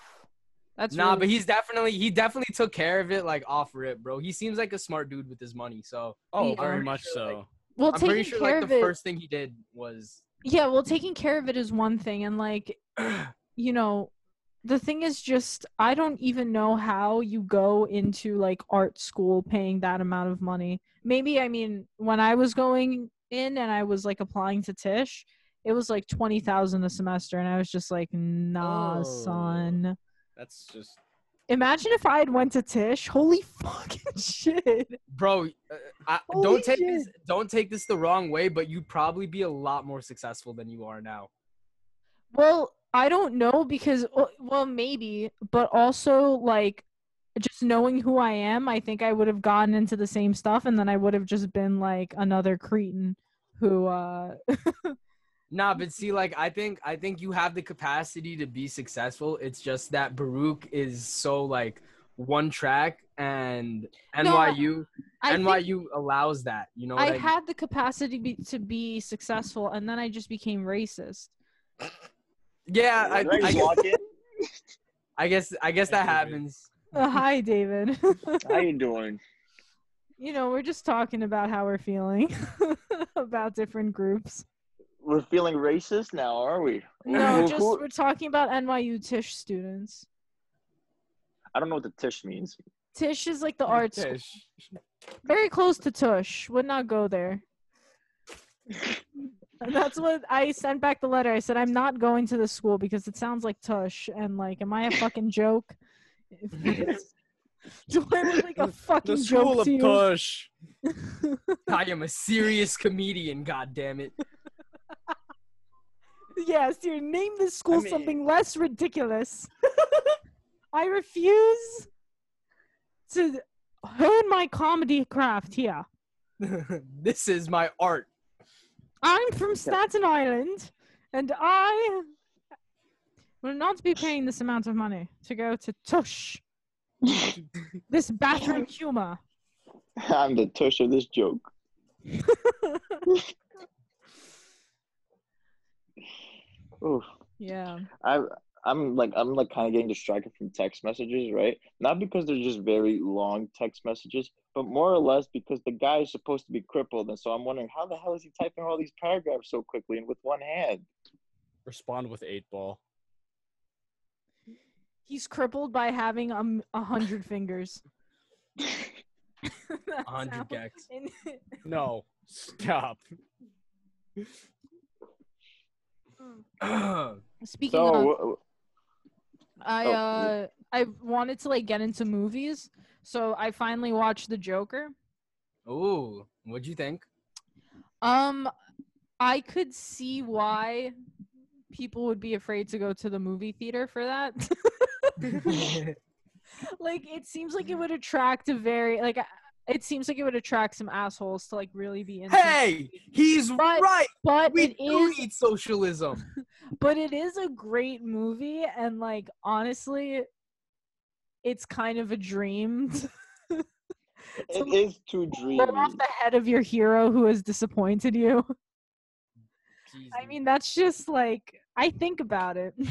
That's nah, really- but he's definitely he definitely took care of it like off rip, bro. He seems like a smart dude with his money. So Oh, Yeah. very pretty much sure, so. like- well I'm taking pretty sure care like of the it. first thing he did was Yeah, well, taking care of it is one thing, and like, [CLEARS THROAT] you know, the thing is just I don't even know how you go into like art school paying that amount of money. Maybe I mean when I was going in and I was like applying to Tisch, it was like twenty thousand a semester, and I was just like, nah, Oh. son. That's just Imagine if I had went to Tisch. Holy [LAUGHS] fucking shit! bro. Uh, I, Holy don't take shit. this don't take this the wrong way, but you'd probably be a lot more successful than you are now. Well, I don't know because well, well maybe, but also like just knowing who I am, I think I would have gotten into the same stuff and then I would have just been like another cretin who uh [LAUGHS] Nah, but see, like I think I think you have the capacity to be successful. It's just that Baruch is so like one track, and NYU I think NYU allows that. You know, I I, had the capacity be, to be successful and then I just became racist. yeah, I, I I, just walk in? I guess I guess that happens. Uh, hi David. How you doing? you know, we're just talking about how we're feeling [LAUGHS] about different groups. We're feeling racist now, are we? No, just we're talking about NYU Tisch students. I don't know what the tisch means. Tisch is like the arts Tisch. very close to Tush. Would not go there. [LAUGHS] That's what I sent back the letter. I said I'm not going to this school because it sounds like Tush. And like, am I a fucking [LAUGHS] joke? [LAUGHS] Do I look like a fucking The school joke of to you? push. I am a serious comedian. God damn it. Yes, you Name this school mean- something less ridiculous. [LAUGHS] I refuse to hone my comedy craft here. [LAUGHS] this is my art. I'm from Staten Island, and I will not be paying this amount of money to go to Tush. [LAUGHS] this bathroom humor. I'm the tush of this joke. Oof. yeah. I I'm like I'm like kind of getting distracted from text messages, right? Not because they're just very long text messages, but more or less because the guy is supposed to be crippled, and so I'm wondering how the hell is he typing all these paragraphs so quickly and with one hand? Respond with eight ball. He's crippled by having um, a hundred fingers. [LAUGHS] Hundred sound- gex. and- No. Stop. [LAUGHS] [CLEARS THROAT] [CLEARS THROAT] Speaking of, so I oh, uh I wanted to like get into movies, so I finally watched The Joker. Ooh, what'd you think? Um, I could see why people would be afraid to go to the movie theater for that. [LAUGHS] [LAUGHS] like, it seems like it would attract a very like. It seems like it would attract some assholes to like really be into. hey, he's But- right. but We it do is, need socialism. [LAUGHS] but it is a great movie, and like honestly, it's kind of a dream. [LAUGHS] to it is too dreamy. blow off the head of your hero who has disappointed you. I mean, that's just like I think about it. [LAUGHS]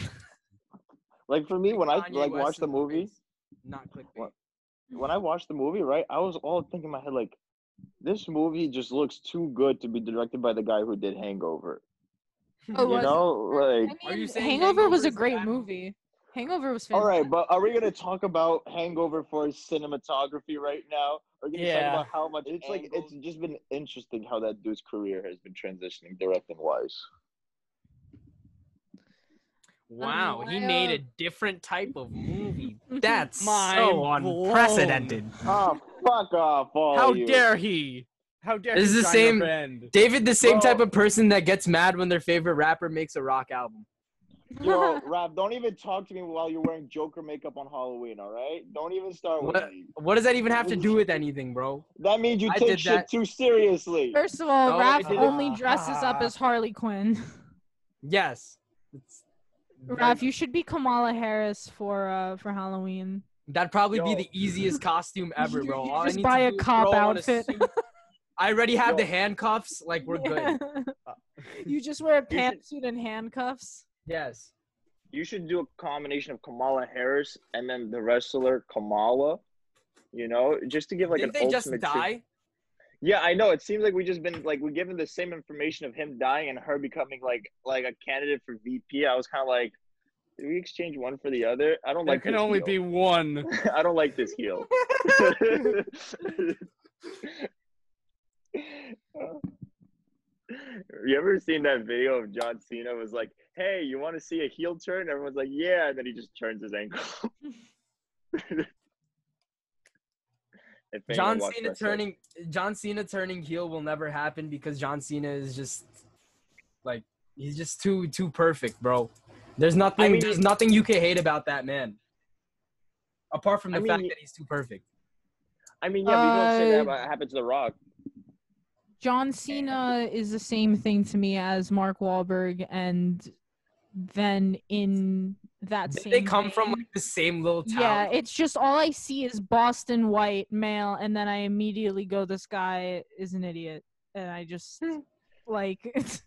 Like for me, when I like watch the in movie, not clickbait. What? When I watched the movie, right, I was all thinking in my head like, this movie just looks too good to be directed by the guy who did Hangover. [LAUGHS] Oh, You was it? know, like, I Are you mean, saying Hangover was Hangover a a great bad movie. Hangover was all fantastic. right, but are we gonna talk about Hangover for its cinematography right now? Or are we gonna Yeah. talk about how much it's like? It's just been interesting how that dude's career has been transitioning directing wise. Wow, um, he made a different type of movie. [LAUGHS] That's Mind so blown. unprecedented. Oh, fuck off, all How you. dare he? How dare This he is the same- friend? David, the same Bro. type of person that gets mad when their favorite rapper makes a rock album. Yo, [LAUGHS] Rap, don't even talk to me while you're wearing Joker makeup on Halloween, all right? Don't even start with What? me. What does that even have to do with anything, bro? That means you I take did shit that. too seriously. First of all, oh, No, I only dresses up as [LAUGHS] Harley Quinn. Yes. It's, Raph, you should be Kamala Harris for uh for Halloween. that'd probably be the easiest costume ever, bro. You All I just buy a cop throw on a outfit. suit. I already have the handcuffs. Like we're good. you just wear a pantsuit and handcuffs. Yes. You should do a combination of Kamala Harris and then the wrestler Kamala. You know, just to give like Didn't an they just ultimate. tri- die? Yeah, I know. It seems like we just been like we're given the same information of him dying and her becoming like like a candidate for VP. I was kind of like, did we exchange one for the other? I don't There like. can only heel. be one. [LAUGHS] I don't like this heel. [LAUGHS] you ever seen that video of John Cena was like, "Hey, you want to see a heel turn?" Everyone's like, "Yeah," and then he just turns his ankle. [LAUGHS] If anyone John Cena that, so- turning John Cena turning heel will never happen because John Cena is just like he's just too too perfect, bro. There's nothing mean, there's nothing you can hate about that man. Apart from the I mean, fact that he's too perfect. I mean, yeah, but you don't say that Uh, about happened to The Rock. John Cena is the same thing to me as Mark Wahlberg, and then in that Did same they come from like the same little town? yeah, it's just all I see is Boston white male, and then I immediately go, "This guy is an idiot," and I just like [LAUGHS]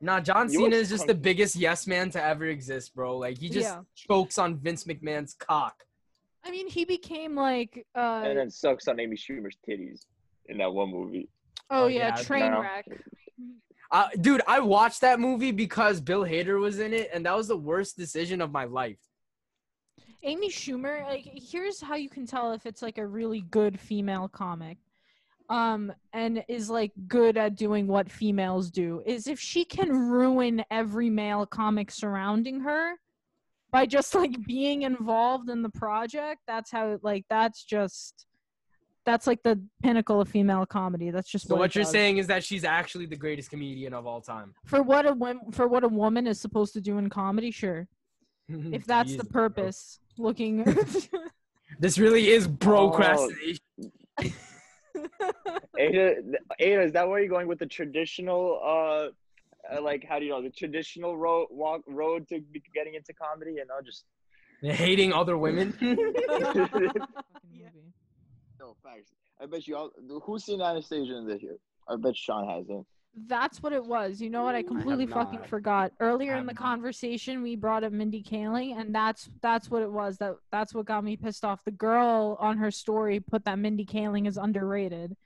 Nah, John Cena is just the biggest yes man to ever exist, bro. Like he just Yeah. chokes on Vince McMahon's cock. I mean, he became like, uh, and then sucks on Amy Schumer's titties in that one movie. oh, Oh, yeah, yeah, train wreck. Uh, dude, I watched that movie because Bill Hader was in it, and that was the worst decision of my life. Amy Schumer, like, here's how you can tell if it's like a really good female comic, um, and is like good at doing what females do. Is if she can ruin every male comic surrounding her by just like being involved in the project. That's how, like, that's just. That's like the pinnacle of female comedy. That's just So what, what you're does. saying is that she's actually the greatest comedian of all time. for what a for what a woman is supposed to do in comedy. Sure, [LAUGHS] if that's the Jesus, bro. purpose. Looking. [LAUGHS] This really is Oh. procrastination. [LAUGHS] Ada, Ada, is that where you're going with the traditional, uh, uh, like how do you know the traditional road walk road to getting into comedy? You know, just Hating other women. Yeah. Movie. no facts. I bet you all. Who's seen Anastasia in this year? I bet Sean hasn't. That's what it was. You know what? I completely fucking forgot. Earlier in the not. conversation, we brought up Mindy Kaling, and that's that's what it was. That that's what got me pissed off. The girl on her story put that Mindy Kaling is underrated,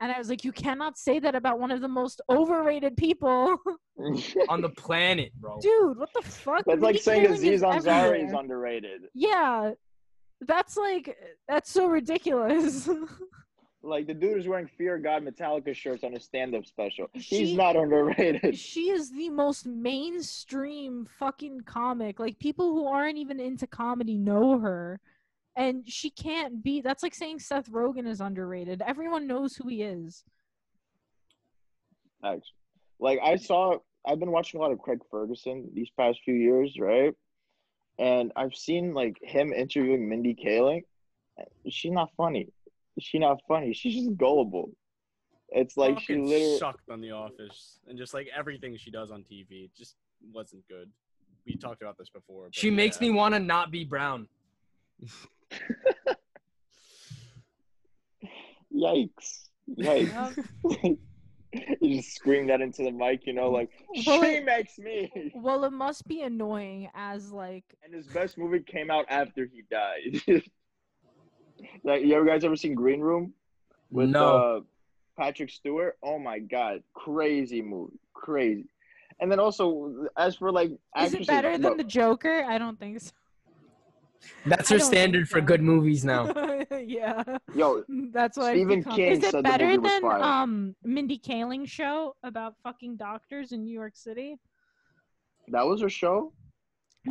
and I was like, you cannot say that about one of the most overrated people, [LAUGHS] on the planet, bro. dude. What the fuck? That's like saying Kaling Aziz is Ansari is everywhere. underrated. Yeah, that's like that's so ridiculous. [LAUGHS] Like the dude is wearing Fear God Metallica shirts on a stand-up special. She- He's not underrated. [LAUGHS] she is the most mainstream fucking comic. Like people who aren't even into comedy know her. And she can't be that's like saying Seth Rogen is underrated. Everyone knows who he is. Actually, like I saw, I've been watching a lot of Craig Ferguson these past few years, right? And I've seen like him interviewing Mindy Kaling. She's not funny. She's not funny. She's just gullible. It's like she literally. sucked on The Office, and just like everything she does on TV just wasn't good. We talked about this before. but She makes yeah. me want to not be brown. [LAUGHS] Yikes! Yikes! [LAUGHS] [LAUGHS] you just scream that into the mic, you know, like Well, she it- makes me. Well, it must be annoying as like And his best movie came out after he died. [LAUGHS] like, you ever guys ever seen Green Room with No. uh, Patrick Stewart? Oh my god, crazy movie, crazy. And then also, as for like, is it better than bro, the Joker? I don't think so. That's I her don't standard for so. good movies now. [LAUGHS] yeah. yo, [LAUGHS] That's what Stephen King Is it said the better movie was than fire. um Mindy Kaling's show about fucking doctors in New York City? that was her show.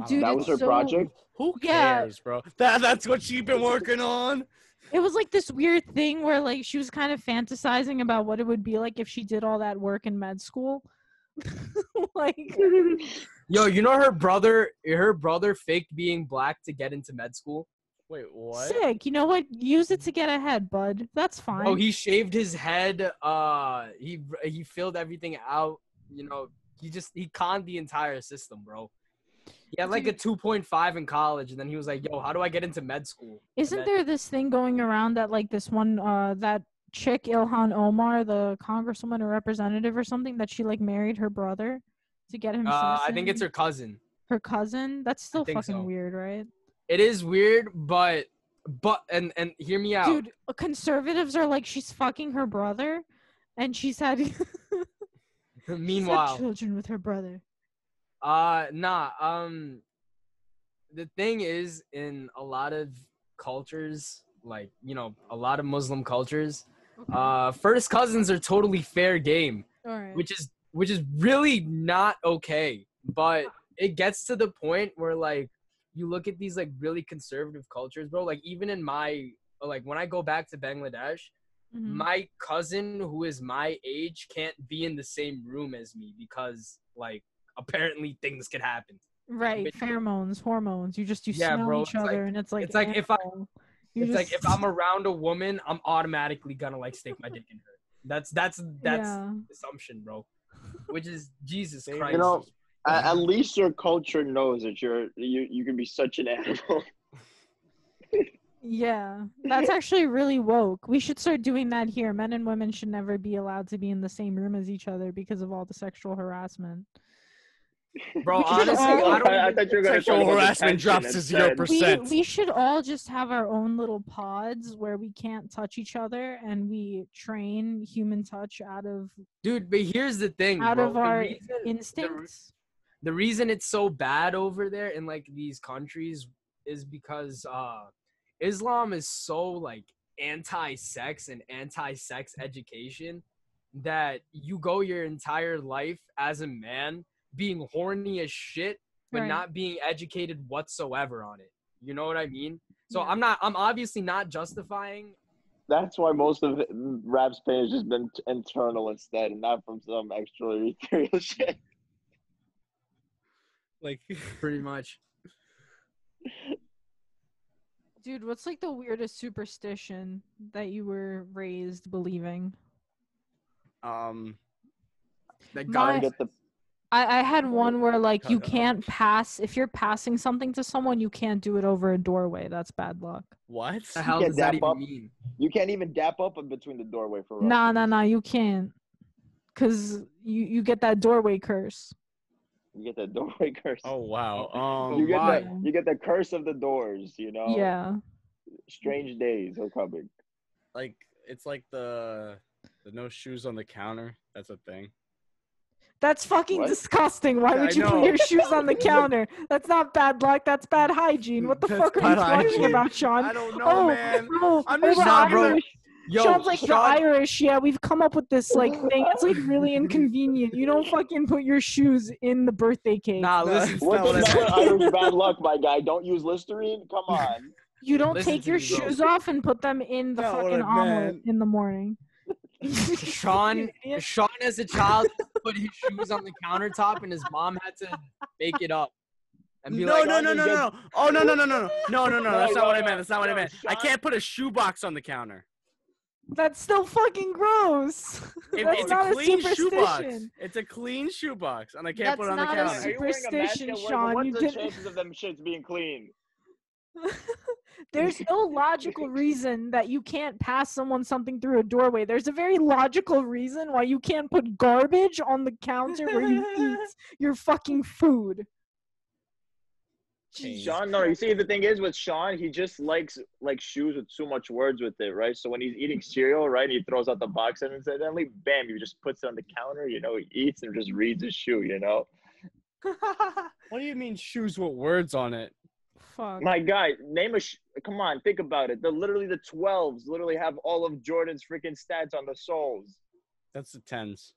Dude, that was her so- project. Who Yeah. cares, bro? That that's what she's been working on. It was like this weird thing where like she was kind of fantasizing about what it would be like if she did all that work in med school. [LAUGHS] like Yo, you know her brother? Her brother faked being black to get into med school. Wait, what? sick. You know what? Use it to get ahead, bud. That's fine. Oh, he shaved his head. Uh, he he filled everything out. You know, he just he conned the entire system, bro. He had like a 2.5 in college, and then he was like, "Yo, how do I get into med school?" Isn't then- there this thing going around that like this one uh that chick Ilhan Omar, the congresswoman or representative or something, that she like married her brother to get him? Uh, I think it's her cousin. her cousin. That's still fucking so. weird, right? It is weird, but but and and hear me out. Dude, uh, conservatives are like she's fucking her brother, and she's [LAUGHS] had she's had Meanwhile, children with her brother. Uh nah, um the thing is in a lot of cultures, like, you know, a lot of Muslim cultures, uh first cousins are totally fair game, All right. which is which is really not okay. But it gets to the point where like you look at these like really conservative cultures, bro, like even in my like when I go back to Bangladesh, Mhm. my cousin who is my age can't be in the same room as me because like apparently things could happen. right, but- pheromones, hormones. You just you Yeah, smell bro, each it's like- other, and it's like it's like if I- animal. You it's like just- if I'm around a woman, I'm automatically gonna like stick my dick in her. That's that's that's yeah. assumption, bro. Which is Jesus Christ. You know, at, at least your culture knows that you're you you can be such an animal. [LAUGHS] Yeah, that's actually really woke. We should start doing that here. Men and women should never be allowed to be in the same room as each other because of all the sexual harassment. Bro, we honestly, all- I don't I even thought you were gonna Sexual harassment drops to zero percent. We we should all just have our own little pods where we can't touch each other and we train human touch out of dude, but here's the thing, out bro. of The our reason- instincts. the reason it's so bad over there in like these countries is because uh Islam is so like anti-sex and anti-sex education that you go your entire life as a man being horny as shit but Right. not being educated whatsoever on it. You know what I mean? So Yeah. I'm not I'm obviously not justifying That's why most of it- rap's pain has just been t- internal instead, and not from some extraterrestrial [LAUGHS] shit. Like [LAUGHS] pretty much. Dude, what's like the weirdest superstition that you were raised believing? um That My- God Get the I, I had one where like you Cut it off. can't pass if you're passing something to someone, you can't do it over a doorway. That's bad luck. what? the hell does that even up. mean? you can't even dap up in between the doorway for real. Nah, nah, nah, you can't. Cause you you get that doorway curse. You get the doorway curse. Oh wow. Oh, Um you get why? the you get the curse of the doors. You know. Yeah. Strange days are coming. like it's like the the no shoes on the counter. That's a thing. That's fucking What? disgusting. Why I would you know. put your shoes on the [LAUGHS] counter? That's not bad luck. That's bad hygiene. What the That's fuck are you talking hygiene. about, Sean? I don't know, oh, man. oh, I'm just the Nah, bro. Irish. Yo, Sean's like the Irish. Yeah, we've come up with this like thing. It's like really [LAUGHS] inconvenient. You don't fucking put your shoes in the birthday cake. Nah, No, listen. it's What's not what I another said. Irish [LAUGHS] bad luck, my guy? Don't use Listerine. Come on. You don't Listen take your me, shoes off and put them in the Not what fucking omelet in the morning. Sean. [LAUGHS] Sean as a child put his shoes on the countertop and his mom had to make it up. And be No, like, no, oh, no, no, no, no. Oh no, no, no, no, no, no, no, no. That's not what I meant. That's not what I meant. I can't put a shoebox on the counter. That's still fucking gross. It- That's it's not a clean shoebox. superstition. It's a clean shoebox, and I can't put it That's on the not a counter. super- Superstition, What- Sean, What's you the did- chances of them shits being clean? [LAUGHS] There's no logical [LAUGHS] reason that you can't pass someone something through a doorway. There's a very logical reason why you can't put garbage on the counter where you eat [LAUGHS] your fucking food. Jeez. Sean, no, you see, the thing is with Sean, he just likes like shoes with too much words with it, right? So when he's eating cereal, right, he throws out the box and incidentally, bam, he just puts it on the counter, you know, he eats and just reads his shoe, you know? What do you mean shoes with words on it? Fuck. My guy, name a, sh- come on, think about it. The literally the 12s literally have all of Jordan's freaking stats on the soles. That's the tens.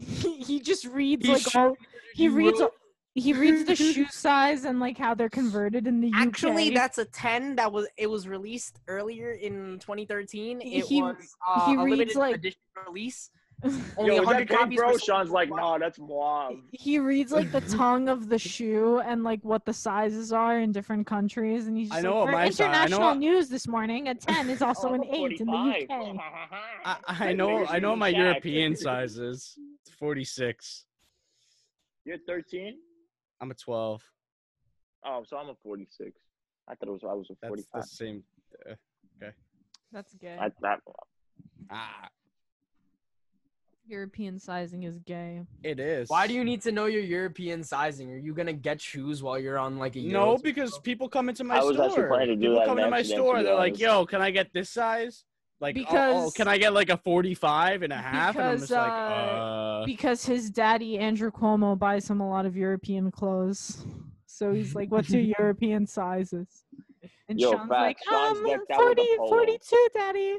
he, he just reads He like sh- all he he reads wrote- he reads the shoe size and like how they're converted in the UK. Actually, that's a 10 that was it was released earlier in 2013. It He- was uh, he a reads, limited like- edition release. [LAUGHS] Yo, Only is that 100 big, copies. bro? Sean's like, worldwide. nah, that's Moab. he reads like the [LAUGHS] tongue of the shoe and like what the sizes are in different countries, and he's just I know like, for my si- I know international news this morning, a ten is [LAUGHS] also Oh, an I'm eight in the 45. UK. I, I know I know my European size is. It's 46. You're 13? I'm a 12. Oh, so I'm a 46. I thought it was I was a forty-five. That's the same. Okay, that's good. I thought Ah, European sizing is gay. it is. Why do you need to know your European sizing? Are you gonna get shoes while you're on like a No, Euro- because people come into my I was actually store. planning to do people that come into my Amsterdam, store. to be They're like, honest. "Yo, can I get this size?" Like, oh, oh, Because- can I get like a 45 and a [LAUGHS] half? and I'm because, just like, uh, uh, Because his daddy Andrew Cuomo buys him a lot of European clothes, so he's like, "What's your [LAUGHS] European sizes?" And Yo, Sean's like, facts. Sean's "Um, decked out with 40, a polo." 42, daddy."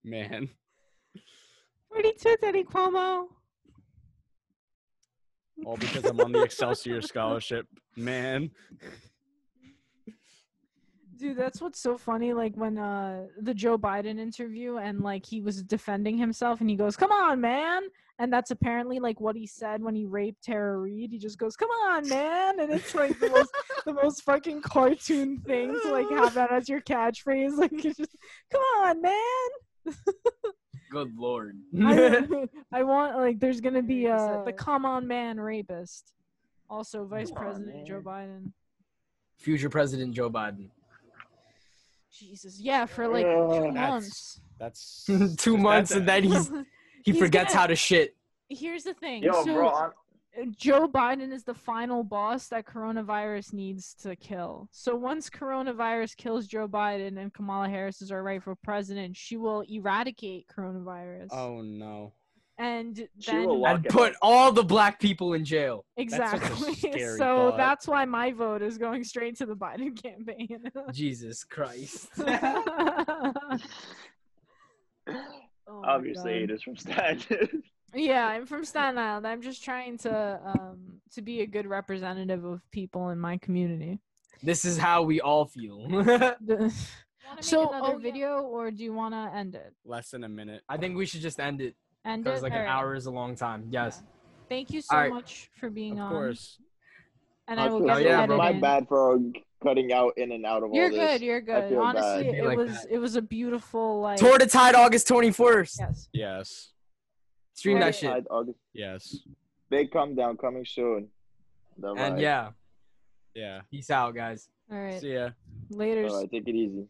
[LAUGHS] man. 42, daddy Cuomo. All because I'm on the Excelsior scholarship, man. Dude, that's what's so funny. Like when uh the Joe Biden interview and like he was defending himself and he goes, "Come on, man," and that's apparently like what he said when he raped Tara Reade. He just goes, "Come on, man," and it's like the most [LAUGHS] the most fucking cartoon thing to like have that as your catchphrase. [LAUGHS] Like, it's just, "Come on, man." [LAUGHS] Good lord. I, [LAUGHS] I want like there's gonna be He uh the that. "Come on, man" rapist. Also, Vice Come on, President Joe Biden. Future President Joe Biden. Jesus, yeah, for like Ugh. two That's- months. That's [LAUGHS] Two that's months a- and then he's he He's forgets gonna- how to shit. Here's the thing. Yo, so bro, I'm, Joe Biden is the final boss that coronavirus needs to kill. So once coronavirus kills Joe Biden and Kamala Harris is our rightful president, she will eradicate coronavirus. Oh no. And then will lock And put all the black people in jail. That's such a exactly. [LAUGHS] scary so thought. that's why my vote is going straight to the Biden [LAUGHS] campaign. Jesus Christ. Oh [LAUGHS] Obviously, God. it is from Staten. Yeah, I'm from Staten Island. I'm just trying to um to be a good representative of people in my community. this is how we all feel. [LAUGHS] The- [LAUGHS] so, make another oh, video, or do you want to end it? Less than a minute. I think we should just end it End because it. like an Alright. hour is a long time. Yes. Thank you so Alright. much for being Of on. Of course. And I will feel get Oh, yeah. My bad for cutting out in and out of You're all this. good. You're good. Honestly, bad. It like was that. it was a beautiful like. Tour to Tide August 21st. Yes. Yes. Stream that shit. August. Yes. Big come down coming soon. All And right. yeah, Yeah. peace out, guys. All right. See ya. Later. All right, take it easy.